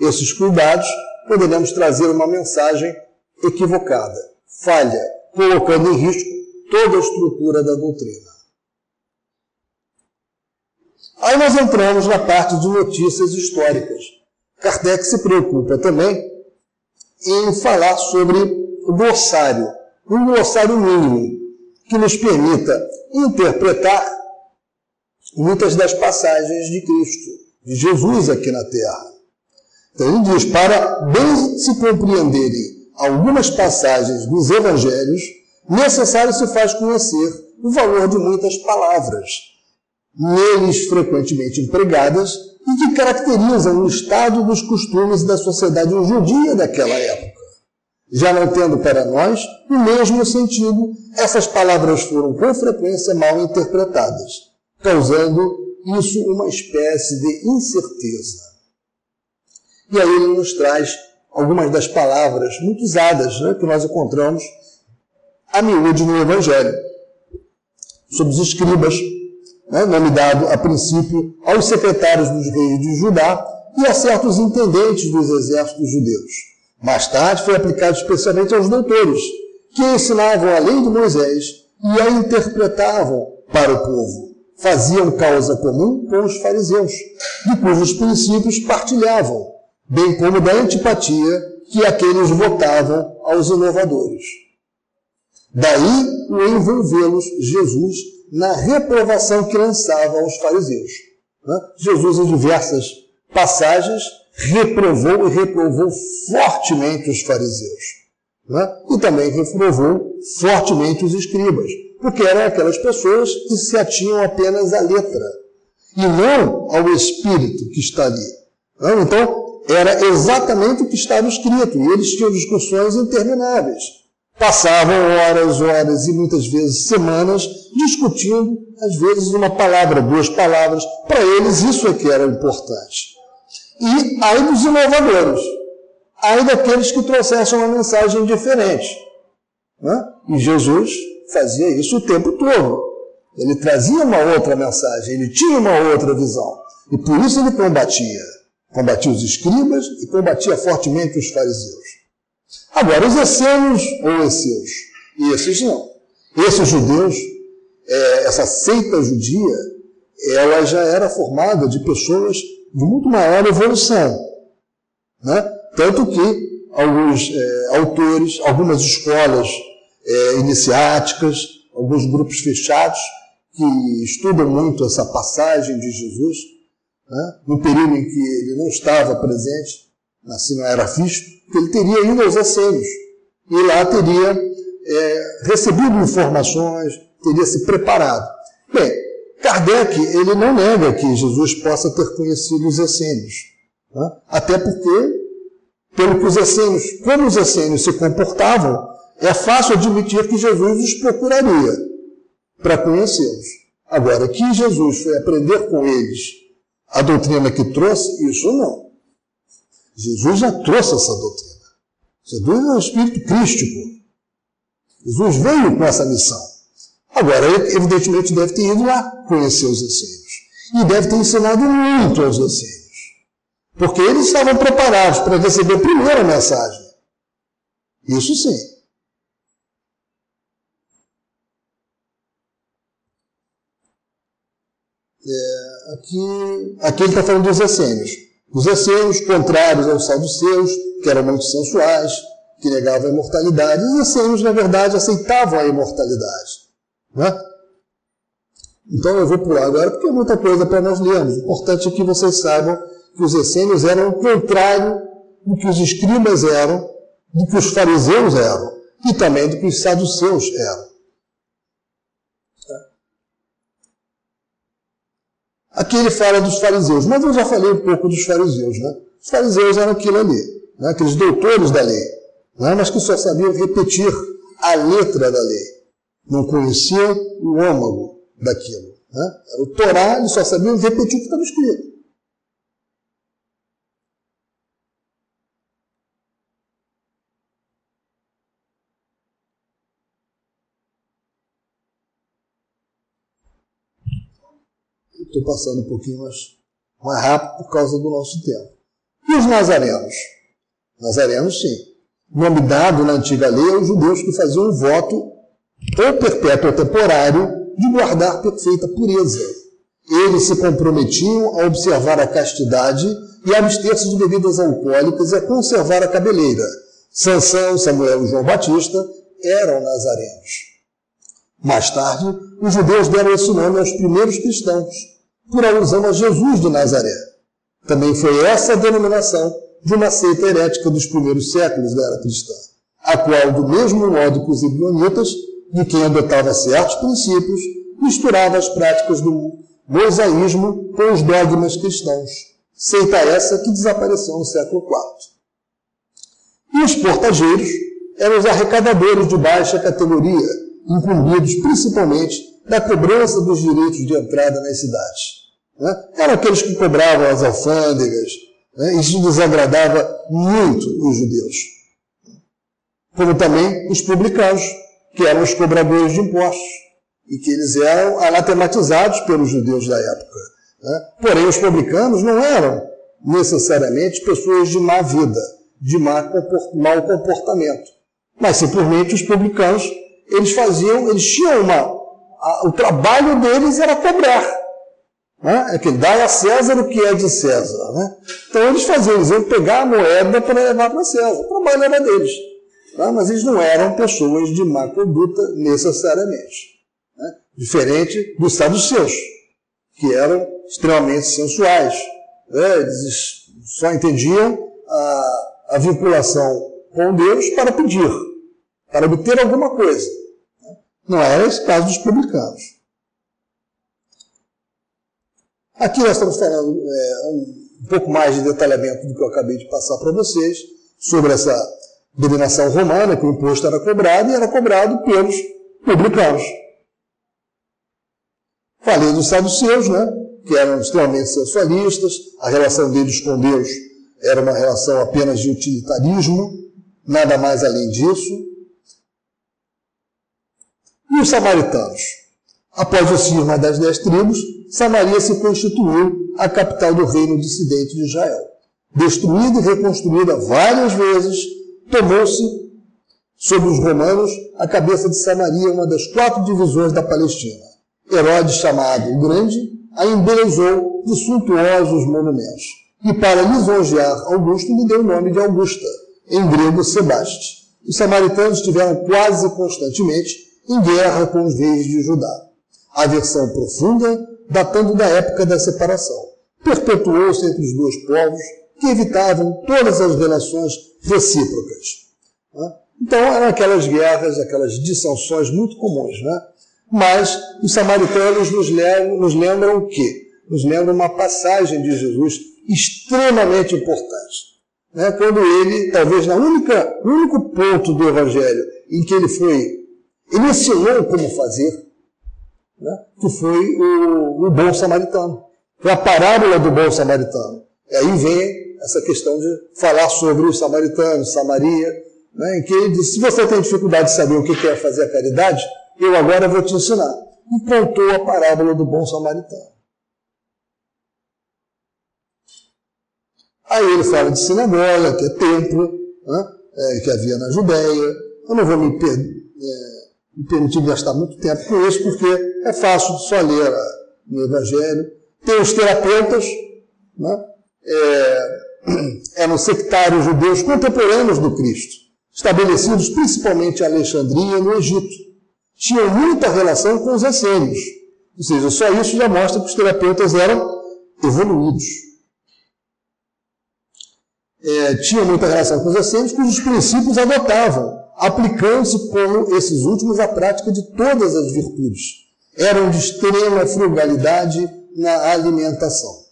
esses, cuidados, poderemos trazer uma mensagem equivocada, falha, colocando em risco toda a estrutura da doutrina. Aí nós entramos na parte de notícias históricas. Kardec se preocupa também em falar sobre o glossário, um glossário mínimo, que nos permita interpretar muitas das passagens de Cristo, de Jesus aqui na Terra. Então ele diz: para bem se compreenderem algumas passagens dos evangelhos, necessário se faz conhecer o valor de muitas palavras, neles frequentemente empregadas e que caracterizam o estado dos costumes da sociedade judia daquela época. Já não tendo para nós o mesmo sentido, essas palavras foram com frequência mal interpretadas, causando isso uma espécie de incerteza. E aí ele nos traz algumas das palavras muito usadas né, que nós encontramos a miúde no Evangelho, sobre os escribas, né, nome dado a princípio aos secretários dos reis de Judá e a certos intendentes dos exércitos judeus. Mais tarde foi aplicado especialmente aos doutores, que ensinavam a lei de Moisés e a interpretavam para o povo. Faziam causa comum com os fariseus, de cujos princípios partilhavam, bem como da antipatia que aqueles votavam aos inovadores. Daí o envolvê-los Jesus na reprovação que lançava aos fariseus. Né? Jesus, em diversas passagens, reprovou e reprovou fortemente os fariseus. Né? E também reprovou fortemente os escribas, porque eram aquelas pessoas que se atinham apenas à letra e não ao espírito que está ali. Né? Então, era exatamente o que estava escrito, e eles tinham discussões intermináveis. Passavam horas, horas e muitas vezes semanas discutindo, às vezes, uma palavra, duas palavras. Para eles, isso é que era importante. E aí dos inovadores, aí daqueles que trouxessem uma mensagem diferente. Né? E Jesus fazia isso o tempo todo. Ele trazia uma outra mensagem, ele tinha uma outra visão. E por isso ele combatia. Combatia os escribas e combatia fortemente os fariseus. Agora, os essênios ou esseus, esses não. Esses judeus, é, essa seita judia, ela já era formada de pessoas de muito maior evolução. Né? Tanto que alguns é, autores, algumas escolas é, iniciáticas, alguns grupos fechados, que estudam muito essa passagem de Jesus, né? no período em que ele não estava presente, assim não era que ele teria ido aos essênios e lá teria é, recebido informações, teria se preparado. Bem, Kardec ele não nega que Jesus possa ter conhecido os essênios, né? até porque, pelo que os essênios, como os essênios se comportavam, é fácil admitir que Jesus os procuraria para conhecê-los. Agora, que Jesus foi aprender com eles a doutrina que trouxe, isso não. Jesus já trouxe essa doutrina. Jesus é o Espírito Crístico. Jesus veio com essa missão. Agora, evidentemente, deve ter ido lá conhecer os essênios. E deve ter ensinado muito aos essênios. Porque eles estavam preparados para receber a primeira mensagem. Isso sim. É, aqui, aqui ele está falando dos essênios. Os essênios, contrários aos saduceus, que eram muito sensuais, que negavam a imortalidade, os essênios, na verdade, aceitavam a imortalidade. Né? Então eu vou pular agora porque é muita coisa para nós lermos. O importante é que vocês saibam que os essênios eram o contrário do que os escribas eram, do que os fariseus eram e também do que os saduceus eram. Aqui ele fala dos fariseus, mas eu já falei um pouco dos fariseus. Né? Os fariseus eram aquilo ali, né? aqueles doutores da lei, né? mas que só sabiam repetir a letra da lei. Não conheciam o âmago daquilo. Né? O Torá, eles só sabiam repetir o que estava escrito. Estou passando um pouquinho mais, mais rápido por causa do nosso tempo. E os nazarenos? Nazarenos, sim. Nome dado na antiga lei aos judeus que faziam um voto, ou perpétuo ou temporário, de guardar perfeita pureza. Eles se comprometiam a observar a castidade e a abster-se de bebidas alcoólicas e a conservar a cabeleira, Sansão, Samuel e João Batista eram nazarenos. Mais tarde, os judeus deram esse nome aos primeiros cristãos, por alusão a Jesus de Nazaré. Também foi essa a denominação de uma seita herética dos primeiros séculos da era cristã, a qual, do mesmo modo que os ibionitas, de quem adotava certos princípios, misturava as práticas do mosaísmo com os dogmas cristãos, seita essa que desapareceu no século IV. E os portageiros eram os arrecadadores de baixa categoria, incumbidos principalmente da cobrança dos direitos de entrada nas cidades. Né? Eram aqueles que cobravam as alfândegas, né? isso desagradava muito os judeus. Como também os publicanos, que eram os cobradores de impostos, e que eles eram anatematizados pelos judeus da época. Né? Porém, os publicanos não eram necessariamente pessoas de má vida, de mau comportamento, mas simplesmente os publicanos eles faziam, eles tinham uma. A, o trabalho deles era cobrar. Né? É que dá a César o que é de César. Né? Então eles faziam, eles iam pegar a moeda para levar para César. O trabalho era deles. Tá? Mas eles não eram pessoas de má conduta necessariamente. Né? Diferente dos saduceus, que eram extremamente sensuais. Né? Eles só entendiam a, a vinculação com Deus para pedir, para obter alguma coisa. Não era esse caso dos publicanos. Aqui nós estamos falando é, um pouco mais de detalhamento do que eu acabei de passar para vocês, sobre essa dominação romana, que o imposto era cobrado e era cobrado pelos publicanos. Falei dos saduceus, né, que eram extremamente sensualistas, a relação deles com Deus era uma relação apenas de utilitarismo, nada mais além disso. E os samaritanos? Após o cisma das dez tribos, Samaria se constituiu a capital do reino dissidente de Israel. Destruída e reconstruída várias vezes, tomou-se sobre os romanos a cabeça de Samaria, uma das quatro divisões da Palestina. Herodes, chamado o Grande, a embelezou de suntuosos monumentos. E para lisonjear Augusto, lhe deu o nome de Augusta, em grego Sebaste. Os samaritanos estiveram quase constantemente em guerra com os reis de Judá. A versão profunda, datando da época da separação, perpetuou-se entre os dois povos que evitavam todas as relações recíprocas. Então eram aquelas guerras, aquelas dissensões muito comuns, né? Mas os samaritanos nos lembram, nos lembram o quê? Nos lembram uma passagem de Jesus extremamente importante. Né? Quando ele, talvez na única, no único ponto do Evangelho em que ele foi ele ensinou como fazer, né? que foi o, o bom samaritano. Foi a parábola do bom samaritano. E aí vem essa questão de falar sobre os samaritanos, Samaria, né? em que ele disse, se você tem dificuldade de saber o que é fazer a caridade, eu agora vou te ensinar. E contou a parábola do bom samaritano. Aí ele fala de sinagoga, que é templo, né? é, que havia na Judéia. Eu não vou me perder. É, me permitir gastar muito tempo com isso, porque é fácil só ler no Evangelho. Tem os terapeutas, né? é, eram sectários judeus contemporâneos do Cristo, estabelecidos principalmente em Alexandria no Egito. Tinham muita relação com os essênios. Ou seja, só isso já mostra que os terapeutas eram evoluídos. É, tinham muita relação com os essênios, cujos princípios adotavam aplicando-se como esses últimos à prática de todas as virtudes. Eram de extrema frugalidade na alimentação.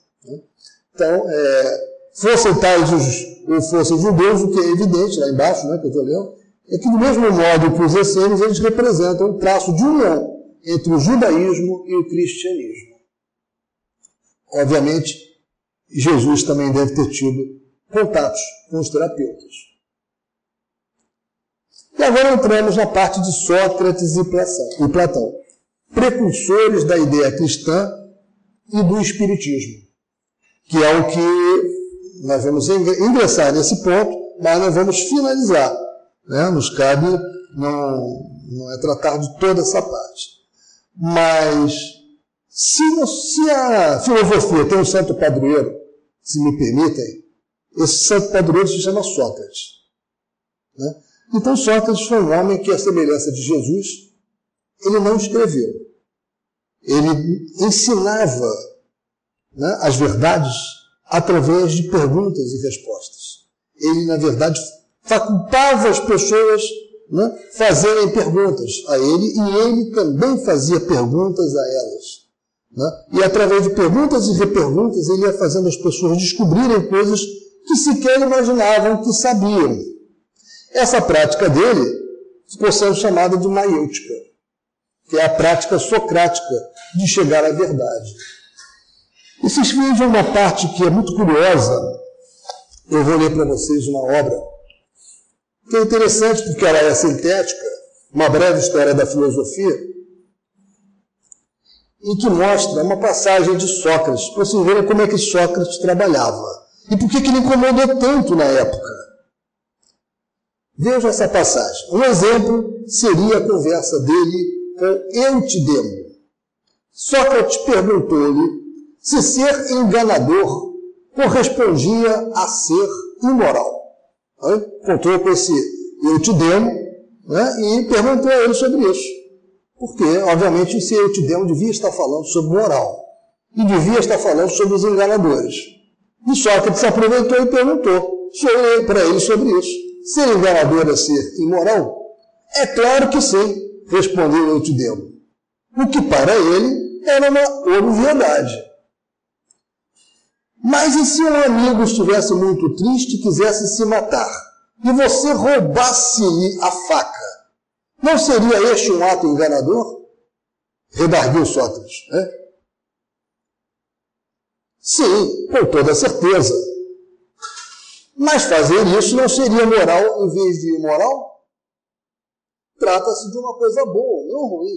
Então, é, fossem tais os, ou fossem judeus, o que é evidente, lá embaixo, né, que eu estou lendo, é que do mesmo modo que os essênios, eles representam um traço de união entre o judaísmo e o cristianismo. Obviamente, Jesus também deve ter tido contatos com os terapeutas. E agora entramos na parte de Sócrates e Platão, precursores da ideia cristã e do espiritismo, que é o que nós vamos ingressar nesse ponto, mas nós vamos finalizar. Né? Nos cabe não, não é tratar de toda essa parte. Mas se, se a filosofia tem um santo padroeiro, se me permitem, esse santo padroeiro se chama Sócrates. Né? Então Sócrates foi um homem que, à semelhança de Jesus, ele não escreveu. Ele ensinava né, as verdades através de perguntas e respostas. Ele, na verdade, facultava as pessoas né, fazerem perguntas a ele e ele também fazia perguntas a elas. Né? E através de perguntas e reperguntas, ele ia fazendo as pessoas descobrirem coisas que sequer imaginavam que sabiam. Essa prática dele ficou sendo chamada de maiêutica, que é a prática socrática de chegar à verdade. E se de uma parte que é muito curiosa. Eu vou ler para vocês uma obra que é interessante porque ela é sintética, uma breve história da filosofia, e que mostra uma passagem de Sócrates, para vocês verem como é que Sócrates trabalhava. E por que, que ele incomodou tanto na época. Veja essa passagem. Um exemplo seria a conversa dele com Eutidemo. Sócrates perguntou-lhe se ser enganador correspondia a ser imoral. Contou com esse Eutidemo né, e perguntou a ele sobre isso. Porque, obviamente, esse Eutidemo devia estar falando sobre moral e devia estar falando sobre os enganadores. E Sócrates aproveitou e perguntou para ele sobre isso. Ser enganador é ser imoral? É claro que sim, respondeu Eutidemo. O que para ele era uma obviedade. Mas e se um amigo estivesse muito triste e quisesse se matar, e você roubasse-lhe a faca, não seria este um ato enganador? Redarguiu Sócrates. Né? Sim, com toda certeza. Mas fazer isso não seria moral em vez de imoral? Trata-se de uma coisa boa, não ruim.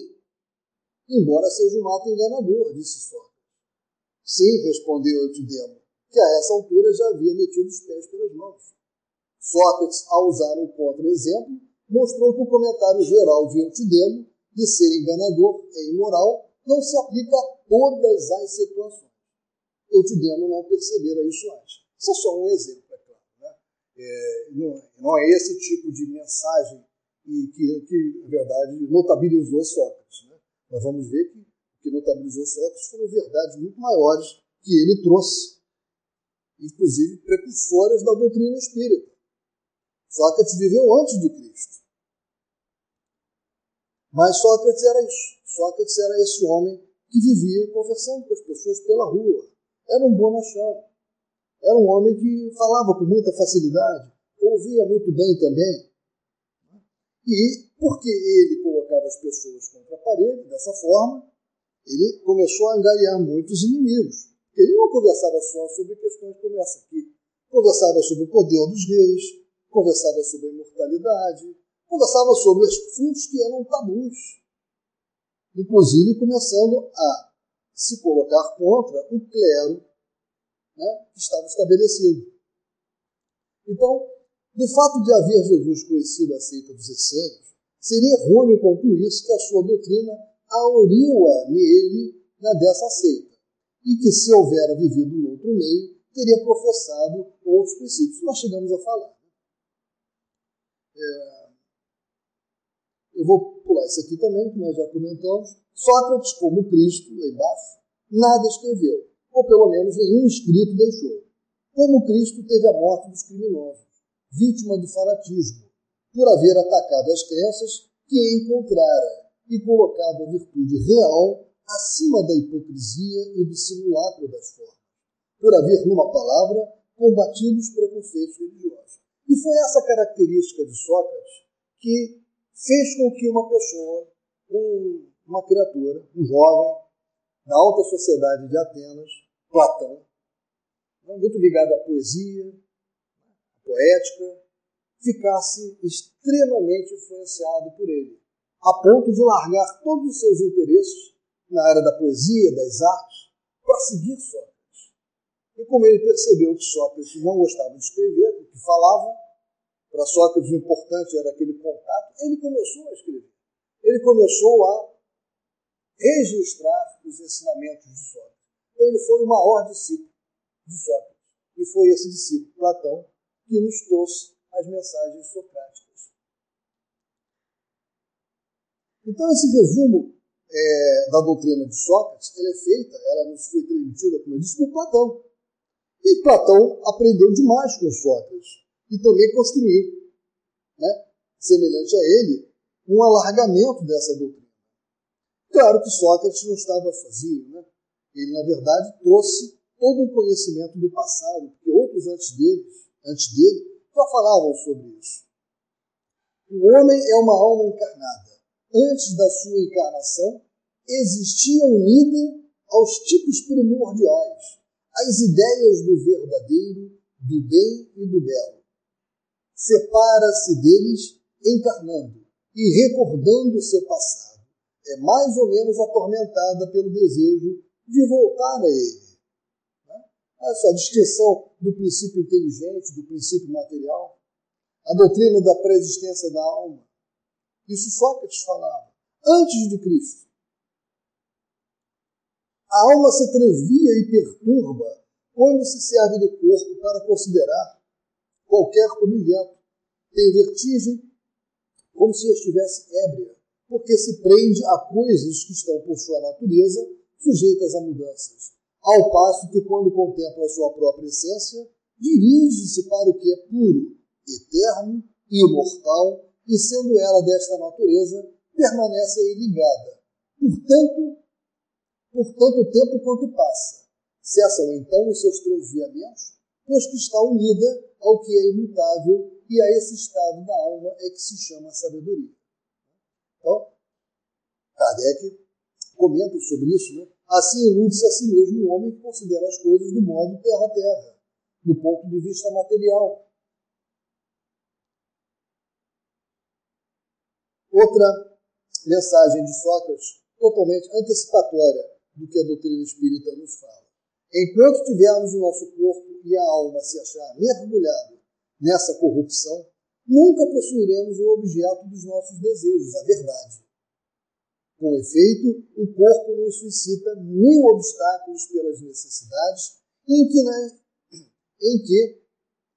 Embora seja um ato enganador, disse Sócrates. Sim, respondeu Eutidemo, que a essa altura já havia metido os pés pelas mãos. Sócrates, ao usar um contra-exemplo, mostrou que o comentário geral de Eutidemo de ser enganador e imoral não se aplica a todas as situações. Eutidemo não percebera isso antes. Isso é só um exemplo, é não, não, é esse tipo de mensagem que, que, na verdade, notabilizou Sócrates. Né? Nós vamos ver que que notabilizou Sócrates foram verdades muito maiores que ele trouxe, inclusive precursoras da doutrina espírita. Sócrates viveu antes de Cristo. Mas Sócrates era isso. Sócrates era esse homem que vivia conversando com as pessoas pela rua. Era um bonachão. Era um homem que falava com muita facilidade, ouvia muito bem também. E porque ele colocava as pessoas contra a parede dessa forma, ele começou a angariar muitos inimigos. Ele não conversava só sobre questões como essa aqui. Conversava sobre o poder dos reis, conversava sobre a imortalidade, conversava sobre assuntos que eram tabus. Inclusive começando a se colocar contra o clero né, que estava estabelecido. Então, do fato de haver Jesus conhecido a seita dos essênios, seria errôneo concluir que a sua doutrina auriu-a nele na dessa seita, e que se houvera vivido no outro meio, teria professado outros princípios. Nós chegamos a falar. É, eu vou pular isso aqui também, que nós já comentamos. Sócrates, como Cristo, lá embaixo, nada escreveu, ou pelo menos nenhum escrito deixou. Como Cristo teve a morte dos criminosos, vítima do fanatismo, por haver atacado as crenças que encontrara e colocado a virtude real acima da hipocrisia e do simulacro das formas, por haver, numa palavra, combatido os preconceitos religiosos. E foi essa característica de Sócrates que fez com que uma pessoa, um, uma criatura, um jovem, da alta sociedade de Atenas, Platão, né, muito ligado à poesia, à poética, ficasse extremamente influenciado por ele a ponto de largar todos os seus interesses na área da poesia, das artes, para seguir Sócrates. E como ele percebeu que Sócrates não gostava de escrever, o que falava, para Sócrates o importante era aquele contato, ele começou a escrever. Ele começou a registrar os ensinamentos de Sócrates. Então ele foi o maior discípulo de Sócrates. E foi esse discípulo, Platão, que nos trouxe as mensagens socráticas. Então esse resumo é, da doutrina de Sócrates, ela é feita, ela nos foi transmitida, como eu disse, por Platão. E Platão aprendeu demais com Sócrates e também construiu, né, semelhante a ele, um alargamento dessa doutrina. Claro que Sócrates não estava sozinho, né? ele, na verdade, trouxe todo um conhecimento do passado, porque outros antes dele, antes dele já falavam sobre isso. O homem é uma alma encarnada. Antes da sua encarnação, existia unida aos tipos primordiais, às ideias do verdadeiro, do bem e do belo. Separa-se deles encarnando e recordando seu passado. É mais ou menos atormentada pelo desejo de voltar a ele. Né? Olha só, a distinção do princípio inteligente, do princípio material, a doutrina da preexistência da alma. Isso Sócrates falava, antes de Cristo. A alma se transvia e perturba quando se serve do corpo para considerar qualquer objeto. Tem vertigem como se estivesse ébria, porque se prende a coisas que estão por sua natureza sujeitas a mudanças. Ao passo que, quando contempla a sua própria essência, dirige-se para o que é puro, eterno e imortal, e sendo ela desta natureza, permanece aí ligada. Portanto, por tanto tempo quanto passa. Cessam então os seus transviamentos, pois que está unida ao que é imutável e a esse estado da alma é que se chama sabedoria. Então, Kardec comenta sobre isso, né? Assim ilude-se a si mesmo o homem que considera as coisas do modo terra-terra, do ponto de vista material. Outra mensagem de Sócrates, totalmente antecipatória do que a doutrina espírita nos fala. Enquanto tivermos o nosso corpo e a alma se achar mergulhado nessa corrupção, nunca possuiremos o objeto dos nossos desejos, a verdade. Com efeito, o corpo nos suscita mil obstáculos pelas necessidades em que, né, em que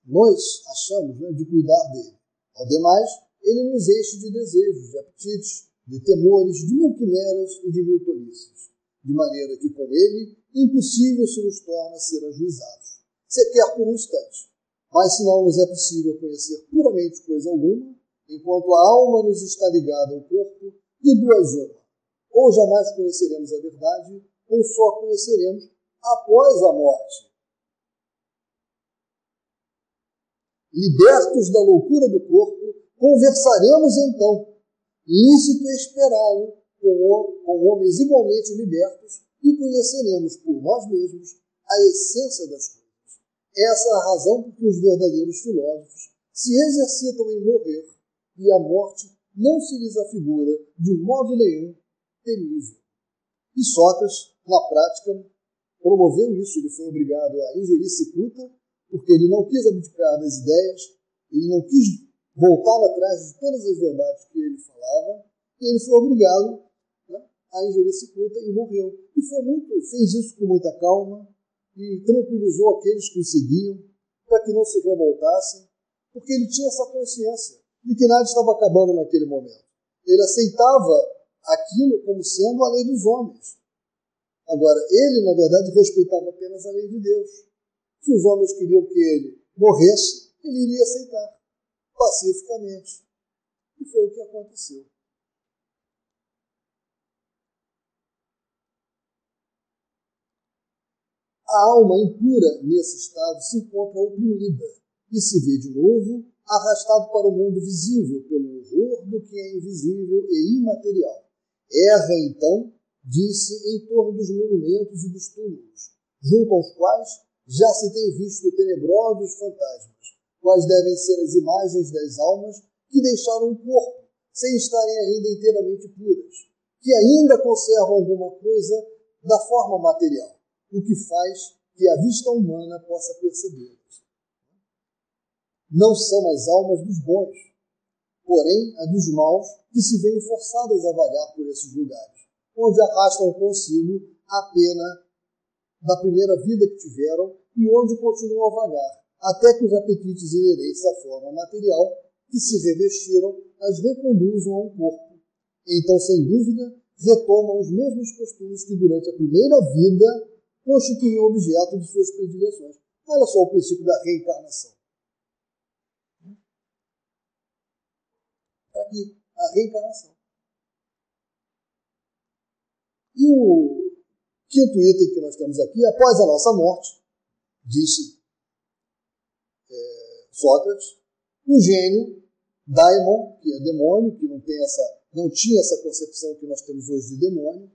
nós achamos né, de cuidar dele. Ao demais, ele nos enche de desejos, de apetites, de temores, de mil quimeras e de mil tolices, de maneira que com ele impossível se nos torna ser ajuizados, sequer por um instante. Mas se não nos é possível conhecer puramente coisa alguma, enquanto a alma nos está ligada ao corpo, de duas uma. Ou jamais conheceremos a verdade, ou só conheceremos após a morte. Libertos da loucura do corpo, conversaremos então. Lícito esperá-lo com, com homens igualmente libertos e conheceremos por nós mesmos a essência das coisas. Essa é a razão por que os verdadeiros filósofos se exercitam em morrer e a morte não se lhes afigura de modo nenhum temível. E Sócrates, na prática, promoveu isso. Ele foi obrigado a ingerir cicuta, porque ele não quis abdicar das ideias, ele não quis voltar atrás de todas as verdades que ele falava, e ele foi obrigado né, a ingerir cicuta e morreu. E foi muito, fez isso com muita calma e tranquilizou aqueles que o seguiam para que não se revoltassem, porque ele tinha essa consciência de que nada estava acabando naquele momento. Ele aceitava aquilo como sendo a lei dos homens. Agora, ele, na verdade, respeitava apenas a lei de Deus. Se os homens queriam que ele morresse, ele iria aceitar, pacificamente. E foi o que aconteceu. A alma impura, nesse estado, se encontra oprimida e se vê de novo arrastado para o mundo visível pelo horror do que é invisível e imaterial. Erra, então, disse em torno dos monumentos e dos túmulos, junto aos quais já se tem visto tenebrosos fantasmas, quais devem ser as imagens das almas que deixaram o corpo, sem estarem ainda inteiramente puras, que ainda conservam alguma coisa da forma material, o que faz que a vista humana possa percebê-las. Não são as almas dos bons, porém a dos maus que se veem forçadas a vagar por esses lugares, onde arrastam consigo a pena da primeira vida que tiveram e onde continuam a vagar, até que os apetites inerentes à forma material que se revestiram as reconduzam a um corpo Então, sem dúvida, retomam os mesmos costumes que durante a primeira vida constituíam objeto de suas predileções. Olha só o princípio da reencarnação. Está aqui, a reencarnação. E o quinto item que nós temos aqui, após a nossa morte, disse é, Sócrates, o gênio, daimon, que é demônio, que não, tem essa, não tinha essa concepção que nós temos hoje de demônio,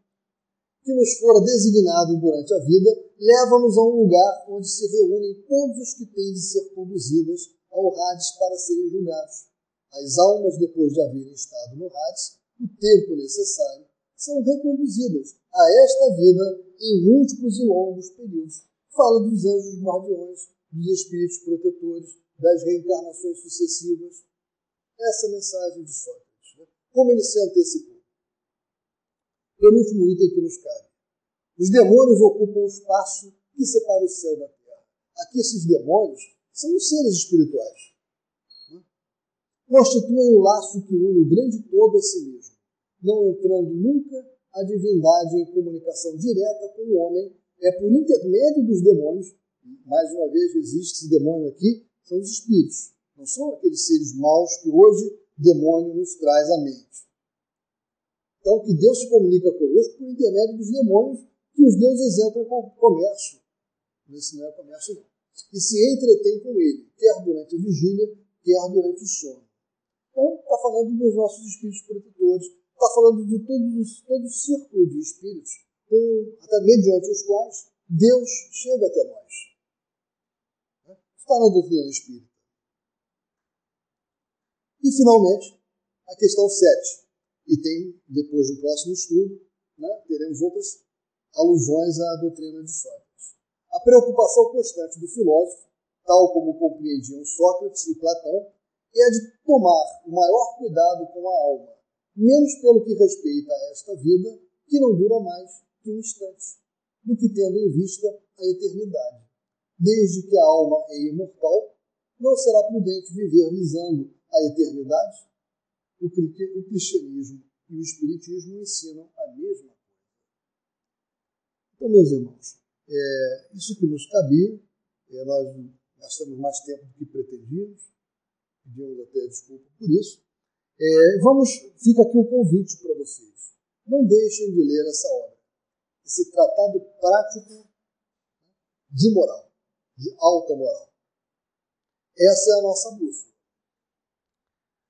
que nos fora designado durante a vida, leva-nos a um lugar onde se reúnem todos os que têm de ser conduzidas ao Hades para serem julgados. As almas, depois de haverem estado no Hades, o tempo necessário, são reconduzidas a esta vida em múltiplos e longos períodos. Fala dos anjos guardiões, dos espíritos protetores, das reencarnações sucessivas. Essa mensagem de Sócrates. Né? Como ele se antecipou. Penúltimo item que nos cabe. Os demônios ocupam o espaço que separa o céu da terra. Aqui, esses demônios são os seres espirituais. Né? Constituem o laço que une o grande todo a si mesmo, não entrando nunca a divindade em comunicação direta com o homem. É por intermédio dos demônios, mais uma vez existe esse demônio aqui, são os espíritos. Não são aqueles seres maus que hoje demônio nos traz à mente. Então, que Deus se comunica conosco por intermédio dos demônios que os deuses entram com comércio. Esse não é comércio, não. E se entretém com ele, quer durante a vigília, quer durante o sono. Então, está falando dos nossos espíritos protetores, está falando de todos, todo o círculo de espíritos, com, até mediante os quais Deus chega até nós. Está na doutrina espírita. E, finalmente, a questão 7. E tem, depois do próximo estudo, né, teremos outras alusões à doutrina de Sócrates. A preocupação constante do filósofo, tal como compreendiam Sócrates e Platão, é a de tomar o maior cuidado com a alma, menos pelo que respeita a esta vida, que não dura mais que um instante, do que tendo em vista a eternidade. Desde que a alma é imortal, não será prudente viver visando a eternidade? O cristianismo e o espiritismo ensinam a mesma então, meus irmãos, é, isso que nos cabia, é, nós gastamos mais tempo do que pretendíamos, pedimos até desculpa por isso. É, vamos, fica aqui um convite para vocês. Não deixem de ler essa obra, esse tratado prático de moral, de alta moral. Essa é a nossa busca.